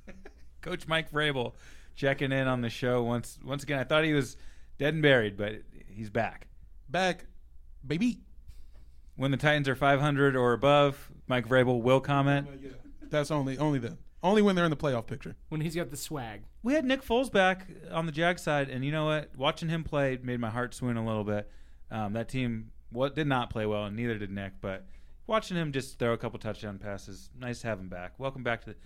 Coach Mike Vrabel checking in on the show once once again. I thought he was dead and buried, but he's back. Back, baby. When the Titans are 500 or above, Mike Vrabel will comment. That's only only then. Only when they're in the playoff picture. When he's got the swag. We had Nick Foles back on the Jag side, and you know what? Watching him play made my heart swoon a little bit. Um, that team what did not play well, and neither did Nick. But watching him just throw a couple touchdown passes, nice to have him back. Welcome back to the,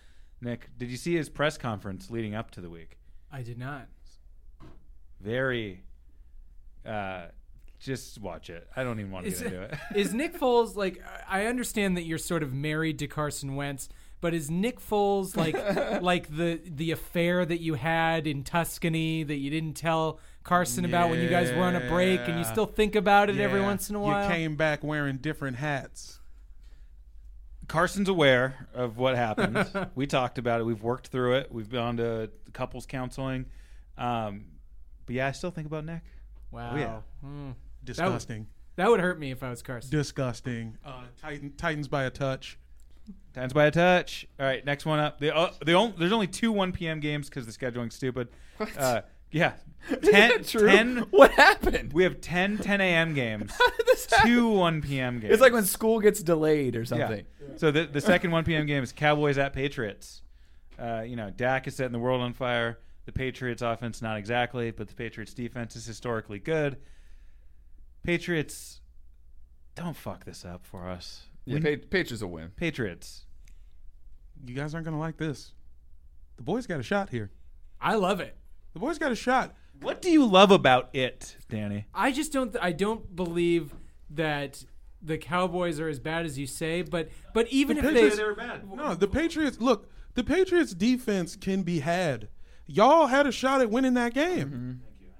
Nick. Did you see his press conference leading up to the week? I did not. Very. Uh, just watch it. I don't even want to Is, get into it. is Nick Foles like? I understand that you're sort of married to Carson Wentz, but is Nick Foles like like the the affair that you had in Tuscany that you didn't tell Carson about when you guys were on a break, and you still think about it every Yeah, once in a while? You came back wearing different hats. Carson's aware of what happened. we talked about it. We've worked through it. We've gone to couples counseling. Um, but yeah, I still think about Nick. wow, Oh, yeah. Hmm. Disgusting. that would hurt me if I was Carson. Disgusting. Uh, Titan, Titans by a touch. Titans by a touch. All right, next one up. The, uh, the only, there's only two 1 p.m. games because the scheduling's stupid. Uh, yeah, Is 10, that true? 10 What happened? We have 10 10 a.m. games, did this happen? two 1 p.m. games. It's like when school gets delayed or Yeah. something. So the the second 1 p.m. game is Cowboys at Patriots. Uh, you know, Dak is setting the world on fire. The Patriots offense not exactly, but the Patriots defense is historically good. Patriots don't fuck this up for us. Yeah, We- Pa- Patriots will win. Patriots. You guys aren't gonna like this. The boys got a shot here. I love it. The boys got a shot. What do you love about it, Danny? I just don't. I don't believe that the Cowboys are as bad as you say. But but even if Patriots- they were bad. No, the Patriots. Look, the Patriots defense can be had. Y'all had a shot at winning that game. Mm-hmm.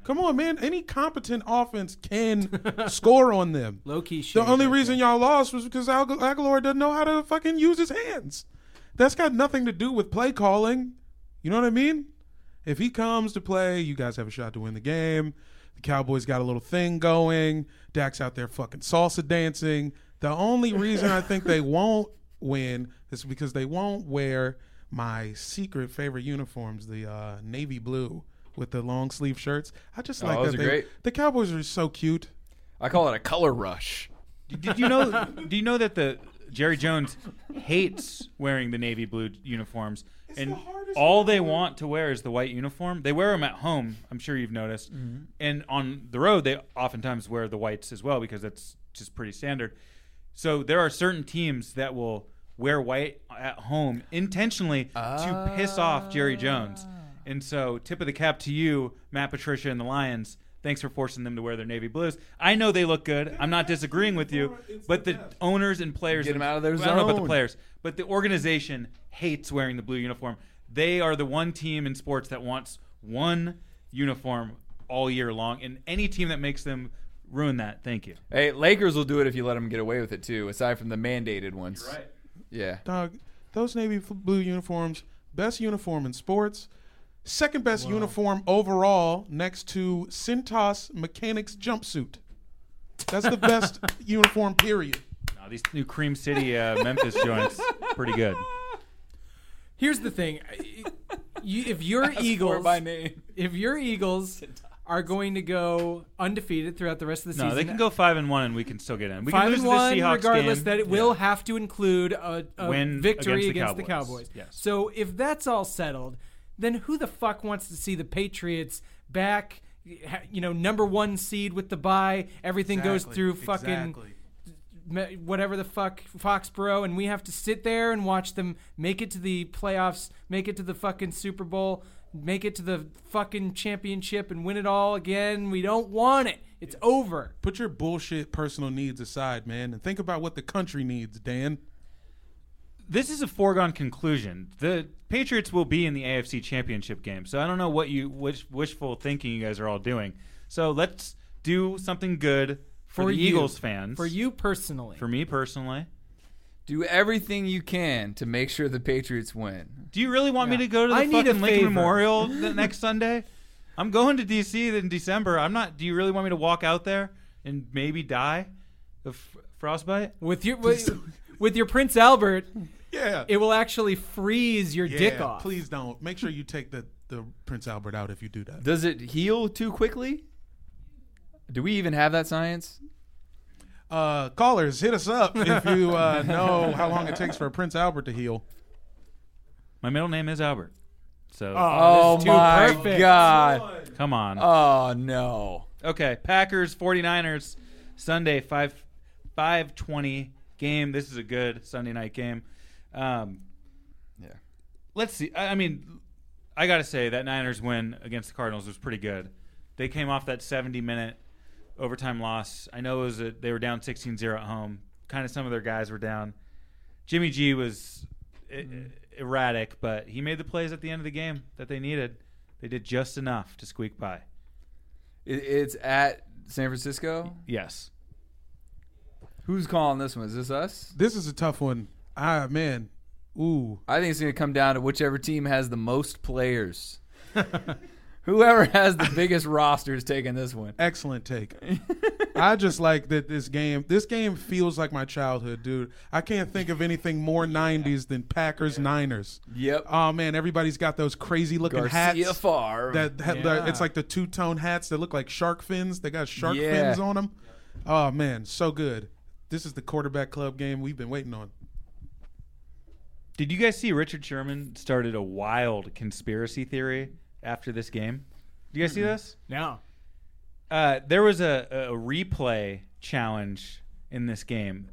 Come on, man. Any competent offense can score on them. low key. The only reason y'all lost was because Al- Aguilar doesn't know how to fucking use his hands. That's got nothing to do with play calling. You know what I mean? If he comes to play, you guys have a shot to win the game. The Cowboys got a little thing going. Dak's out there fucking salsa dancing. The only reason I think they won't win is because they won't wear my secret favorite uniforms, the uh, navy blue with the long sleeve shirts. I just Oh, like those that. they- great. The Cowboys are so cute. I call it a color rush. Did you know? do you know that the Jerry Jones hates wearing the navy blue uniforms, and the all they want to wear is the white uniform. They wear them at home. I'm sure you've noticed, mm-hmm. and on the road they oftentimes wear the whites as well because that's just pretty standard. So there are certain teams that will wear white at home intentionally to piss off Jerry Jones. Ah. And so, tip of the cap to you, Matt Patricia and the Lions. Thanks for forcing them to wear their navy blues. I know they look good. I'm not disagreeing with you, but the owners and players Get 'em out of their zone. I don't know about the players, but the organization hates wearing the blue uniform. They are the one team in sports that wants one uniform all year long, and any team that makes them ruin that, thank you. Hey, Lakers will do it if you let them get away with it too. Aside from the mandated ones. Yeah. Dog, those navy blue uniforms, best uniform in sports. Second best uniform overall, next to Cintas Mechanics jumpsuit. That's the best uniform. Period. No, these new Cream City uh, Memphis joints, pretty good. Here's the thing. You, if you're Ask Eagles, by name. if you're Eagles, are going to go undefeated throughout the rest of the season. No, season. they can go five and one, and we can still get in. We five can lose and to one, the Seahawks regardless game. that it Yeah. will have to include a, a Win victory against against, the the Cowboys. Cowboys. Yes. So if that's all settled, then who the fuck wants to see the Patriots back? You know, number one seed with the bye. Everything goes through fucking exactly. whatever the fuck Foxborough, and we have to sit there and watch them make it to the playoffs, make it to the fucking Super Bowl, make it to the fucking championship, and win it all again. We don't want it. It's over. Put your bullshit personal needs aside, man, and think about what the country needs, Dan. This is a foregone conclusion. The Patriots will be in the AFC Championship game. So I don't know what you wish, wishful thinking you guys are all doing. So let's do something good for, the you. Eagles fans. For you personally. For me personally. Do everything you can to make sure the Patriots win. Do you really want me to go to the I fucking Lincoln favor. Memorial the next Sunday? I'm going to DC in December. I'm not. Do you really want me to walk out there and maybe die of frostbite? with your with, with your Prince Albert, Yeah. it will actually freeze your yeah, dick off. Please don't. Make sure you take the, the Prince Albert out if you do that. Does it heal too quickly? Do we even have that science? Uh, callers, hit us up if you uh, know how long it takes for a Prince Albert to heal. My middle name is Albert. So Oh, this is too my perfect. god. come on. Oh no. Okay, Packers 49ers Sunday 5 520 game. This is a good Sunday night game. Um Yeah. let's see. I I mean, I got to say that Niners win against the Cardinals was pretty good. They came off that 70 minute overtime loss. I know it was a, they were down 16-0 at home. Kind of some of their guys were down. Jimmy G was e- erratic, but he made the plays at the end of the game that they needed. They did just enough to squeak by. It, it's at San Francisco. Yes. Who's calling this one? Is this us? This is a tough one. Ah, man. Ooh. I think it's going to come down to whichever team has the most players. Whoever has the biggest roster is taking this one. Excellent take. I just like that this game. This game feels like my childhood, dude. I can't think of anything more '90s than Packers Niners. Yep. Oh man, everybody's got those crazy looking Garcia hats. Favre. That, that Yeah. it's like the two tone hats that look like shark fins. They got shark Yeah. fins on them. Oh man, so good. This is the quarterback club game we've been waiting on. Did you guys see Richard Sherman started a wild conspiracy theory after this game? Do you guys see this? No. Uh, there was a, a replay challenge in this game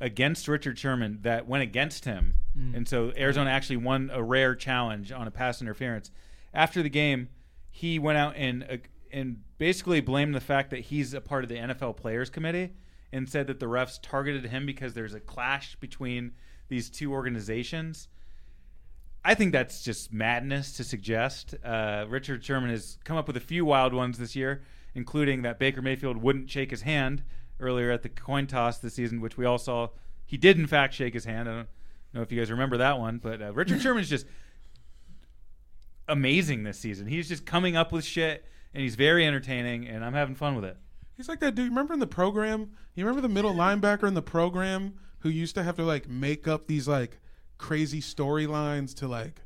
against Richard Sherman that went against him, and so Arizona actually won a rare challenge on a pass interference. After the game, he went out and uh, and basically blamed the fact that he's a part of the NFL Players Committee and said that the refs targeted him because there's a clash between these two organizations. I think that's just madness to suggest. Uh, Richard Sherman has come up with a few wild ones this year, including that Baker Mayfield wouldn't shake his hand earlier at the coin toss this season, which we all saw. He did, in fact, shake his hand. I don't know if you guys remember that one, but uh, Richard Sherman is just amazing this season. He's just coming up with shit, and he's very entertaining, and I'm having fun with it. He's like that dude. Remember in the program? You remember the middle linebacker in the program who used to have to like make up these like crazy storylines to like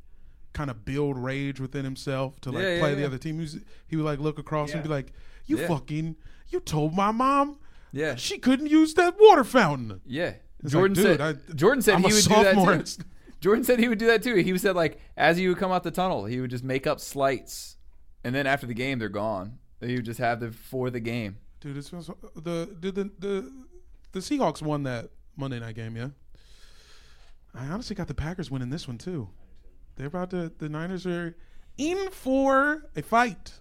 kind of build rage within himself to like Yeah, yeah, play the yeah. other team. He, was, he would like look across and be like, "You Yeah. fucking, you told my mom yeah. she couldn't use that water fountain." Yeah. It's Jordan like, said I- Jordan said I'm he would do that too. Jordan said he would do that too. He said like as he would come out the tunnel, he would just make up slights, and then after the game, they're gone. He would just have them for the game. Dude, was the the the the Seahawks won that Monday night game, yeah. I honestly got the Packers winning this one too. They're about to the Niners are in for a fight.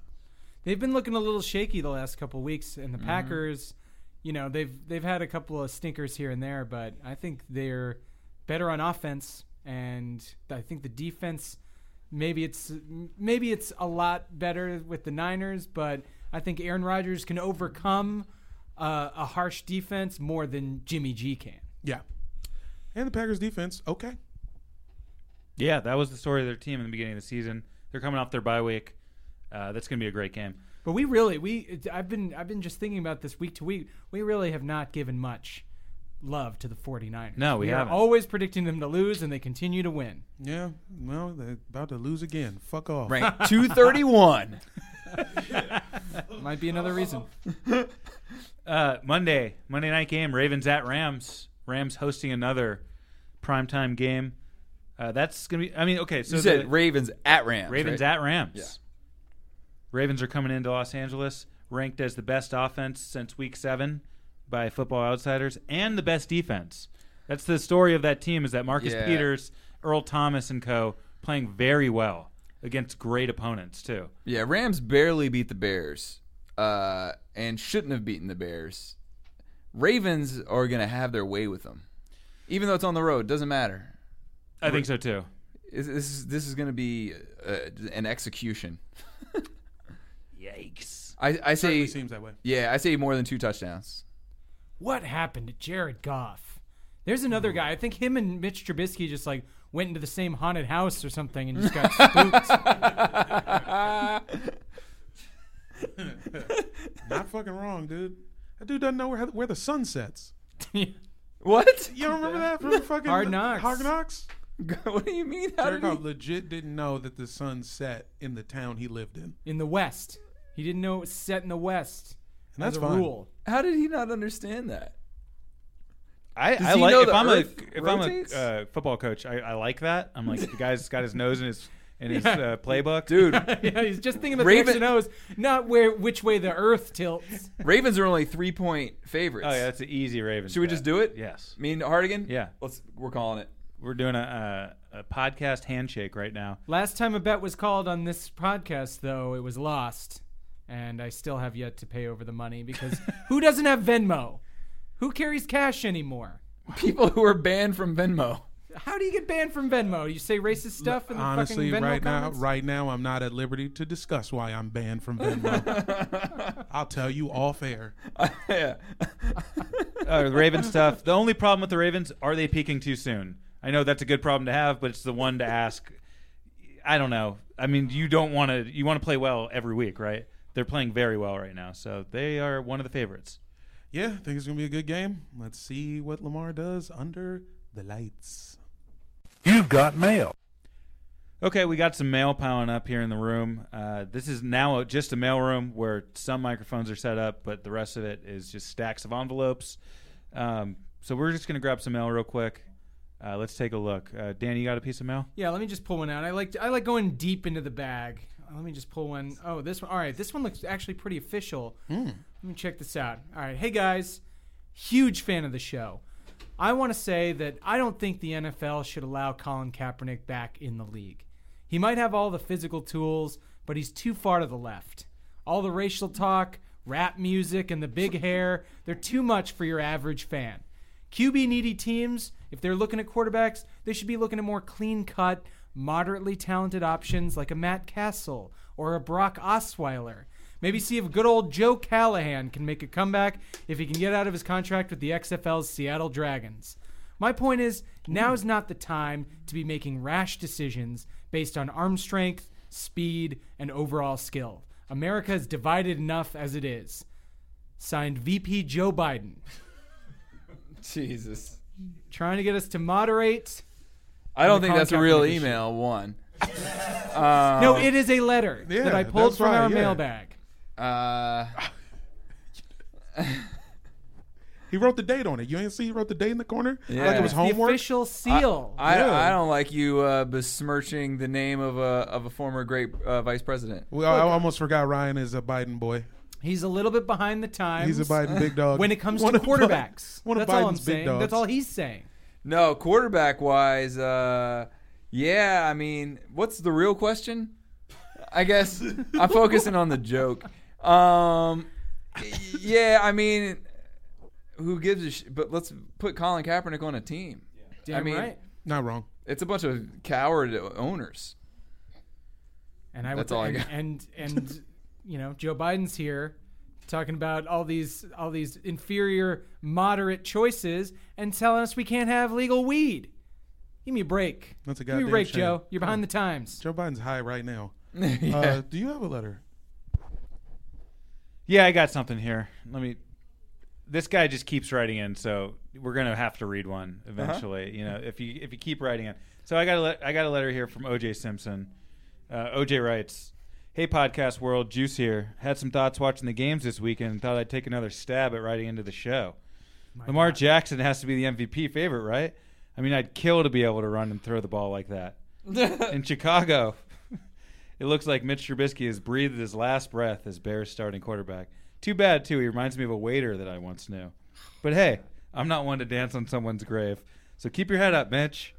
They've been looking a little shaky the last couple weeks, and the Mm-hmm. Packers, you know, they've they've had a couple of stinkers here and there, but I think they're better on offense, and I think the defense. Maybe it's maybe it's a lot better with the Niners, but I think Aaron Rodgers can overcome uh, a harsh defense more than Jimmy G can. Yeah. And the Packers defense, okay. Yeah, that was the story of their team in the beginning of the season. They're coming off their bye week. Uh, that's going to be a great game. But we really we I've been I've been just thinking about this week to week. We really have not given much love to the 49ers. No, we are haven't. always predicting them to lose and they continue to win. Yeah. Well, they're about to lose again. Fuck off. Ranked two thirty one. Might be another reason. Uh, Monday, Monday night game, Ravens at Rams. Rams hosting another primetime game. Uh, that's gonna be. I mean, okay, so you said the Ravens at Rams. Ravens right? at Rams. Yeah. Ravens are coming into Los Angeles, ranked as the best offense since Week Seven by Football Outsiders, and the best defense. That's the story of that team. Is that Marcus Yeah. Peters, Earl Thomas, and co. playing very well against great opponents too. Yeah, Rams barely beat the Bears, uh, and shouldn't have beaten the Bears. Ravens are gonna have their way with them, even though it's on the road. Doesn't matter. I think so too. This is this is gonna be uh, an execution. Yikes! I, I say Certainly seems that way. yeah, I say more than two touchdowns. What happened to Jared Goff? There's another guy. I think him and Mitch Trubisky just like went into the same haunted house or something and just got spooked. Not fucking wrong, dude. That dude doesn't know where where the sun sets. What? You don't remember that from fucking Hard Knocks. Hard Knocks. what do you mean? How Jared did he- legit didn't know that the sun set in the town he lived in. in the West. He didn't know it was set in the West. And that's as a fine. rule. How did he not understand that? I, Does I he like know if the I'm a Earth if I'm a uh, football coach, I, I like that. I'm like the guy's got his nose in his in his uh, playbook, Dude, yeah, he's just thinking about Raven- the X and O's, not where which way the Earth tilts. Ravens are only three point favorites. Oh yeah, that's an easy Ravens. Should we bet. just do it? Yes, Me and Hardigan? Yeah. Let's. We're calling it. we're doing a, a, a podcast handshake right now. Last time a bet was called on this podcast, though, it was lost, and I still have yet to pay over the money because who doesn't have Venmo? Who carries cash anymore? People who are banned from Venmo. How do you get banned from Venmo? You say racist stuff in the Honestly, fucking Venmo right comments? now, right now, I'm not at liberty to discuss why I'm banned from Venmo. I'll tell you off air. yeah. Uh, the Raven stuff. The only problem with the Ravens are they peaking too soon. I know that's a good problem to have, but it's the one to ask. I don't know. I mean, you don't want to. You want to play well every week, right? They're playing very well right now, so they are one of the favorites. Yeah, I think it's gonna be a good game. Let's see what Lamar does under the lights. You've got mail. Okay, we got some mail piling up here in the room. Uh, this is now just a mail room where some microphones are set up, but the rest of it is just stacks of envelopes. Um, so we're just gonna grab some mail real quick. Uh, let's take a look. Uh, Dan, you got a piece of mail? Yeah, let me just pull one out. I like I like going deep into the bag. Let me just pull one. Oh, this one. All right, this one looks actually pretty official. Hmm. Let me check this out. All right, hey guys, huge fan of the show. I want to say that I don't think the NFL should allow Colin Kaepernick back in the league. He might have all the physical tools, but he's too far to the left. All the racial talk, rap music, and the big hair, they're too much for your average fan. QB needy teams, if they're looking at quarterbacks, they should be looking at more clean cut, moderately talented options like a Matt Cassel or a Brock Osweiler. Maybe see if good old Joe Callahan can make a comeback if he can get out of his contract with the XFL's Seattle Dragons. My point is, now is not the time to be making rash decisions based on arm strength, speed, and overall skill. America is divided enough as it is. Signed VP Joe Biden. Jesus. Trying to get us to moderate. I don't think that's a real email. One. Uh, no, it is a letter Yeah, that I pulled that's from right, our yeah. mailbag. Uh, He wrote the date on it. You ain't see he wrote the date in the corner? Yeah. Like it was It's The homework? official seal. I, Yeah. I don't like you uh, besmirching the name of a of a former great uh, vice president. well, I almost forgot Ryan is a Biden boy. He's a little bit behind the times. He's a Biden big dog. when it comes One to of quarterbacks. Bi- One of That's all I'm Biden's big saying. dogs. That's all he's saying. No, quarterback wise, uh, yeah. I mean, what's the real question? I guess I'm focusing on the joke. Um, yeah, I mean, who gives a sh- But let's put Colin Kaepernick on a team. Damn I mean, right. Not wrong. it's a bunch of coward owners. And I would, That's would, all I and, got. and and you know Joe Biden's here talking about all these all these inferior moderate choices and telling us we can't have legal weed. Give me a break. That's a Give me a goddamn break, shame. Joe. You're behind the times. Joe Biden's high right now. yeah. Uh, do you have a letter? Yeah, I got something here. Let me. This guy just keeps writing in, so we're gonna have to read one eventually. You know, if you if you keep writing in. So I got a le- I got a letter here from OJ Simpson. Uh, OJ writes, Hey, podcast world, Juice here. Had some thoughts watching the games this weekend and thought I'd take another stab at writing into the show. Lamar Jackson has to be the MVP favorite, right? I mean, I'd kill to be able to run and throw the ball like that. In Chicago, it looks like Mitch Trubisky has breathed his last breath as Bears starting quarterback. Too bad, too. He reminds me of a waiter that I once knew. But hey, I'm not one to dance on someone's grave. So keep your head up, Mitch.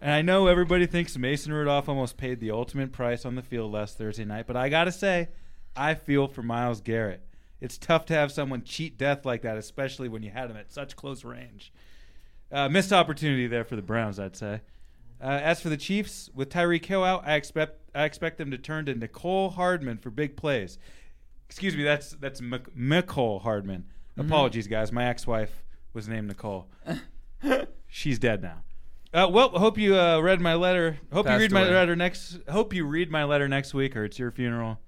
And I know everybody thinks Mason Rudolph almost paid the ultimate price on the field last Thursday night, but I got to say, I feel for Myles Garrett. It's tough to have someone cheat death like that, especially when you had him at such close range. Uh, missed opportunity there for the Browns, I'd say. Uh, as for the Chiefs, with Tyreek Hill out, I expect I expect them to turn to Nicole Hardman for big plays. Excuse me, that's that's Mc- Nicole Hardman. Apologies, guys. My ex-wife was named Nicole. She's dead now. Uh, well, hope you uh, read my letter. Hope you Passed read my letter next. Hope you read my letter next week, or it's your funeral.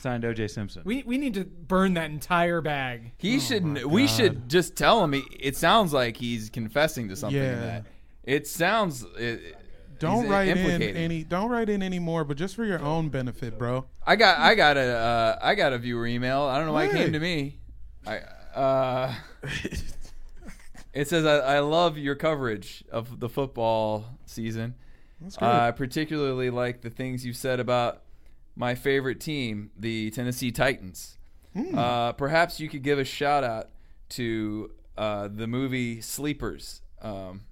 Signed, O.J. Simpson. We we need to burn that entire bag. He should. We should just tell him. He, it sounds like he's confessing to something. Yeah. That. It sounds. It, Don't he's write in any. Don't write in anymore, but just for your own benefit, bro. I got. I got a. Uh, I got a viewer email. I don't know why it came to me. I. Uh, it says I, I love your coverage of the football season. I particularly like the things you said about my favorite team, the Tennessee Titans. Hmm. Uh, perhaps you could give a shout out to uh, the movie Sleepers. Um,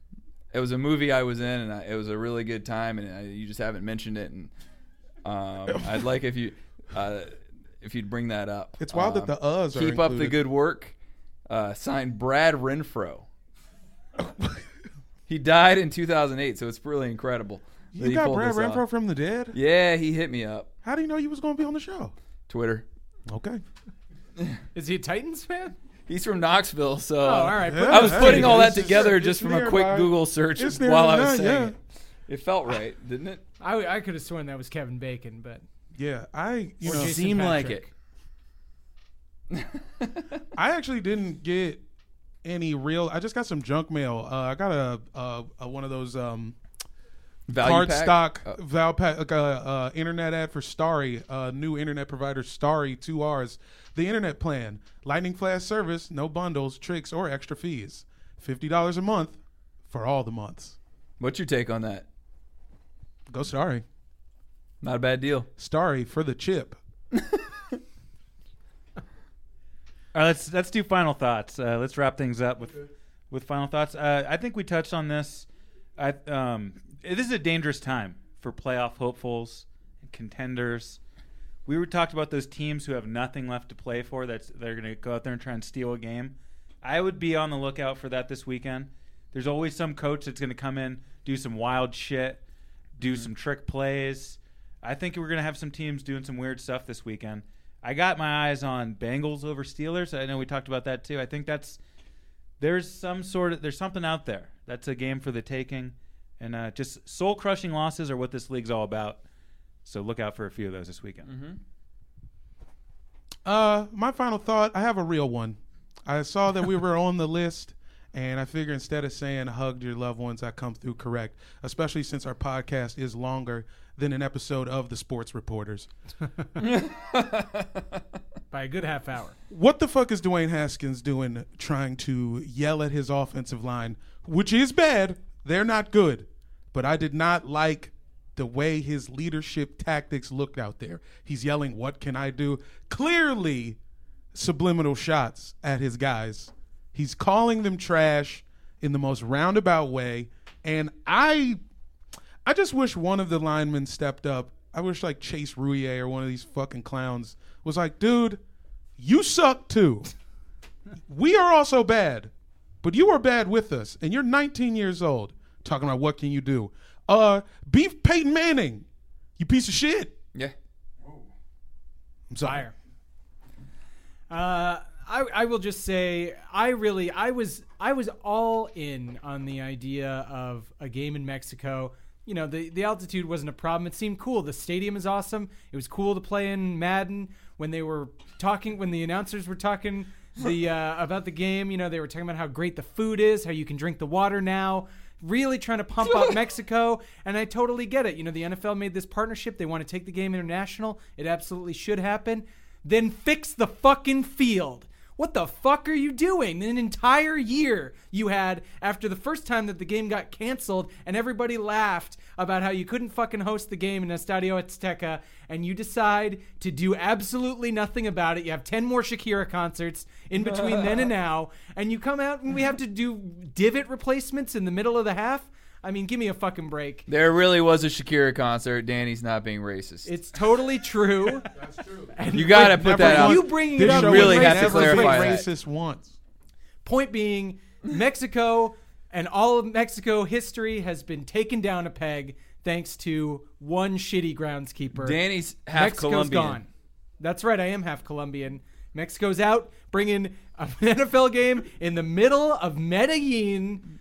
it was a movie I was in, and I, it was a really good time. And I, you just haven't mentioned it, and um, I'd like if you uh, if you'd bring that up. It's wild that Um, the uhs are keep up the good work. Uh, signed Brad Renfro. he died in 2008, so it's really incredible. that you he got pulled Brad this off. Renfro from the dead. Yeah, he hit me up. How do you know you was going to be on the show? Twitter. Okay. Is he a Titans fan? He's from Knoxville, so Oh, all right. Yeah. I was Hey, putting all that it's- together it's just from a quick nearby. Google search It's while I nearby, was saying yeah. it. It felt right, didn't it? I, I could have sworn that was Kevin Bacon, but Yeah, I you Or know Jason Seemed like Patrick. it. I actually didn't get any real. I just got some junk mail. Uh, I got a, a, a one of those um, Value card pack? stock Oh. val pack, like a uh, internet ad for Starry, uh, new internet provider Starry, two R's. The internet plan, lightning flash service, no bundles, tricks, or extra fees. Fifty dollars a month for all the months. What's your take on that? Go Starry, Not a bad deal. Starry for the chip. All right, let's let's do final thoughts. Uh, let's wrap things up with with final thoughts. Uh, I think we touched on this. I um, this is a dangerous time for playoff hopefuls and contenders. We were talked about those teams who have nothing left to play for. That's they're going to go out there and try and steal a game. I would be on the lookout for that this weekend. There's always some coach that's going to come in, do some wild shit, do some trick plays. I think we're going to have some teams doing some weird stuff this weekend. I got my eyes on Bengals over Steelers. I know we talked about that too. I think that's there's some sort of there's something out there. That's a game for the taking, and uh, just soul crushing losses are what this league's all about. So look out for a few of those this weekend. Uh, my final thought. I have a real one. I saw that we were on the list, and I figure instead of saying "hugged your loved ones," I come through correct. Especially since our podcast is longer than an episode of the Sports Reporters. by a good half hour. What the fuck is Dwayne Haskins doing trying to yell at his offensive line, which is bad? They're not good. But I did not like the way his leadership tactics looked out there. He's yelling, What can I do? Clearly, subliminal shots at his guys. He's calling them trash in the most roundabout way. And I I just wish one of the linemen stepped up. I wish like Chase Roullier or one of these fucking clowns was like, dude, you suck too. we are also bad, but you are bad with us, and you're 19 years old. Talking about what can you do? Uh, beef Peyton Manning, you piece of shit. Yeah. I'm sorry. Fire. Uh, I I will just say I really I was I was all in on the idea of a game in Mexico. You know the the altitude wasn't a problem. It seemed cool. The stadium is awesome. It was cool to play in Madden when they were talking when the announcers were talking the uh, about the game. You know they were talking about how great the food is, how you can drink the water now. really trying to pump up Mexico, and I totally get it. You know, the NFL made this partnership. They want to take the game international. It absolutely should happen. Then fix the fucking field. What the fuck are you doing? An entire year you had after the first time that the game got canceled and everybody laughed about how you couldn't fucking host the game in Estadio Azteca and you decide to do absolutely nothing about it. You have 10 more Shakira concerts in between then and now and you come out and we have to do divot replacements in the middle of the half. I mean, give me a fucking break. There really was a Shakira concert. Danny's not being racist. It's totally true. That's true. And you got to put that out. You bringing This it up show really was have to clarify that. racist once. Point being, Mexico and all of Mexico history has been taken down a peg thanks to one shitty groundskeeper. Danny's half Mexico's Colombian. gone. That's right, I am half Colombian. Mexico's out, bringing an NFL game in the middle of Medellin.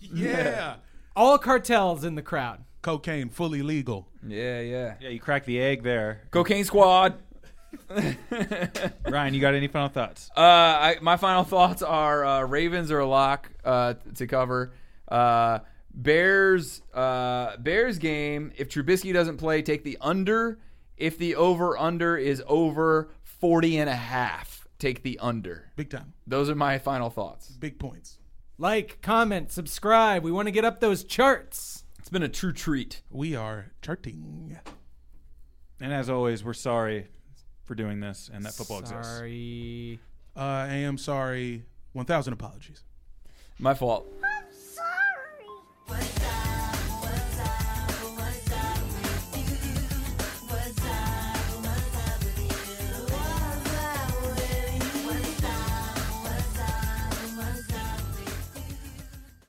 Yeah. All cartels in the crowd. Cocaine fully legal. Yeah, yeah. Yeah, you cracked the egg there. Cocaine Squad. Ryan, you got any final thoughts? Uh, I, my final thoughts are uh, Ravens are a lock uh, to cover. Uh, Bears uh, Bears game. If Trubisky doesn't play, take the under. If the over under is over 40 and a half, take the under. Big time. Those are my final thoughts. Big points. Like, comment, subscribe. We want to get up those charts. It's been a true treat. We are charting. And as always, we're sorry for doing this and that football exists. Sorry. Uh, I am sorry. 1,000 apologies. My fault. I'm sorry.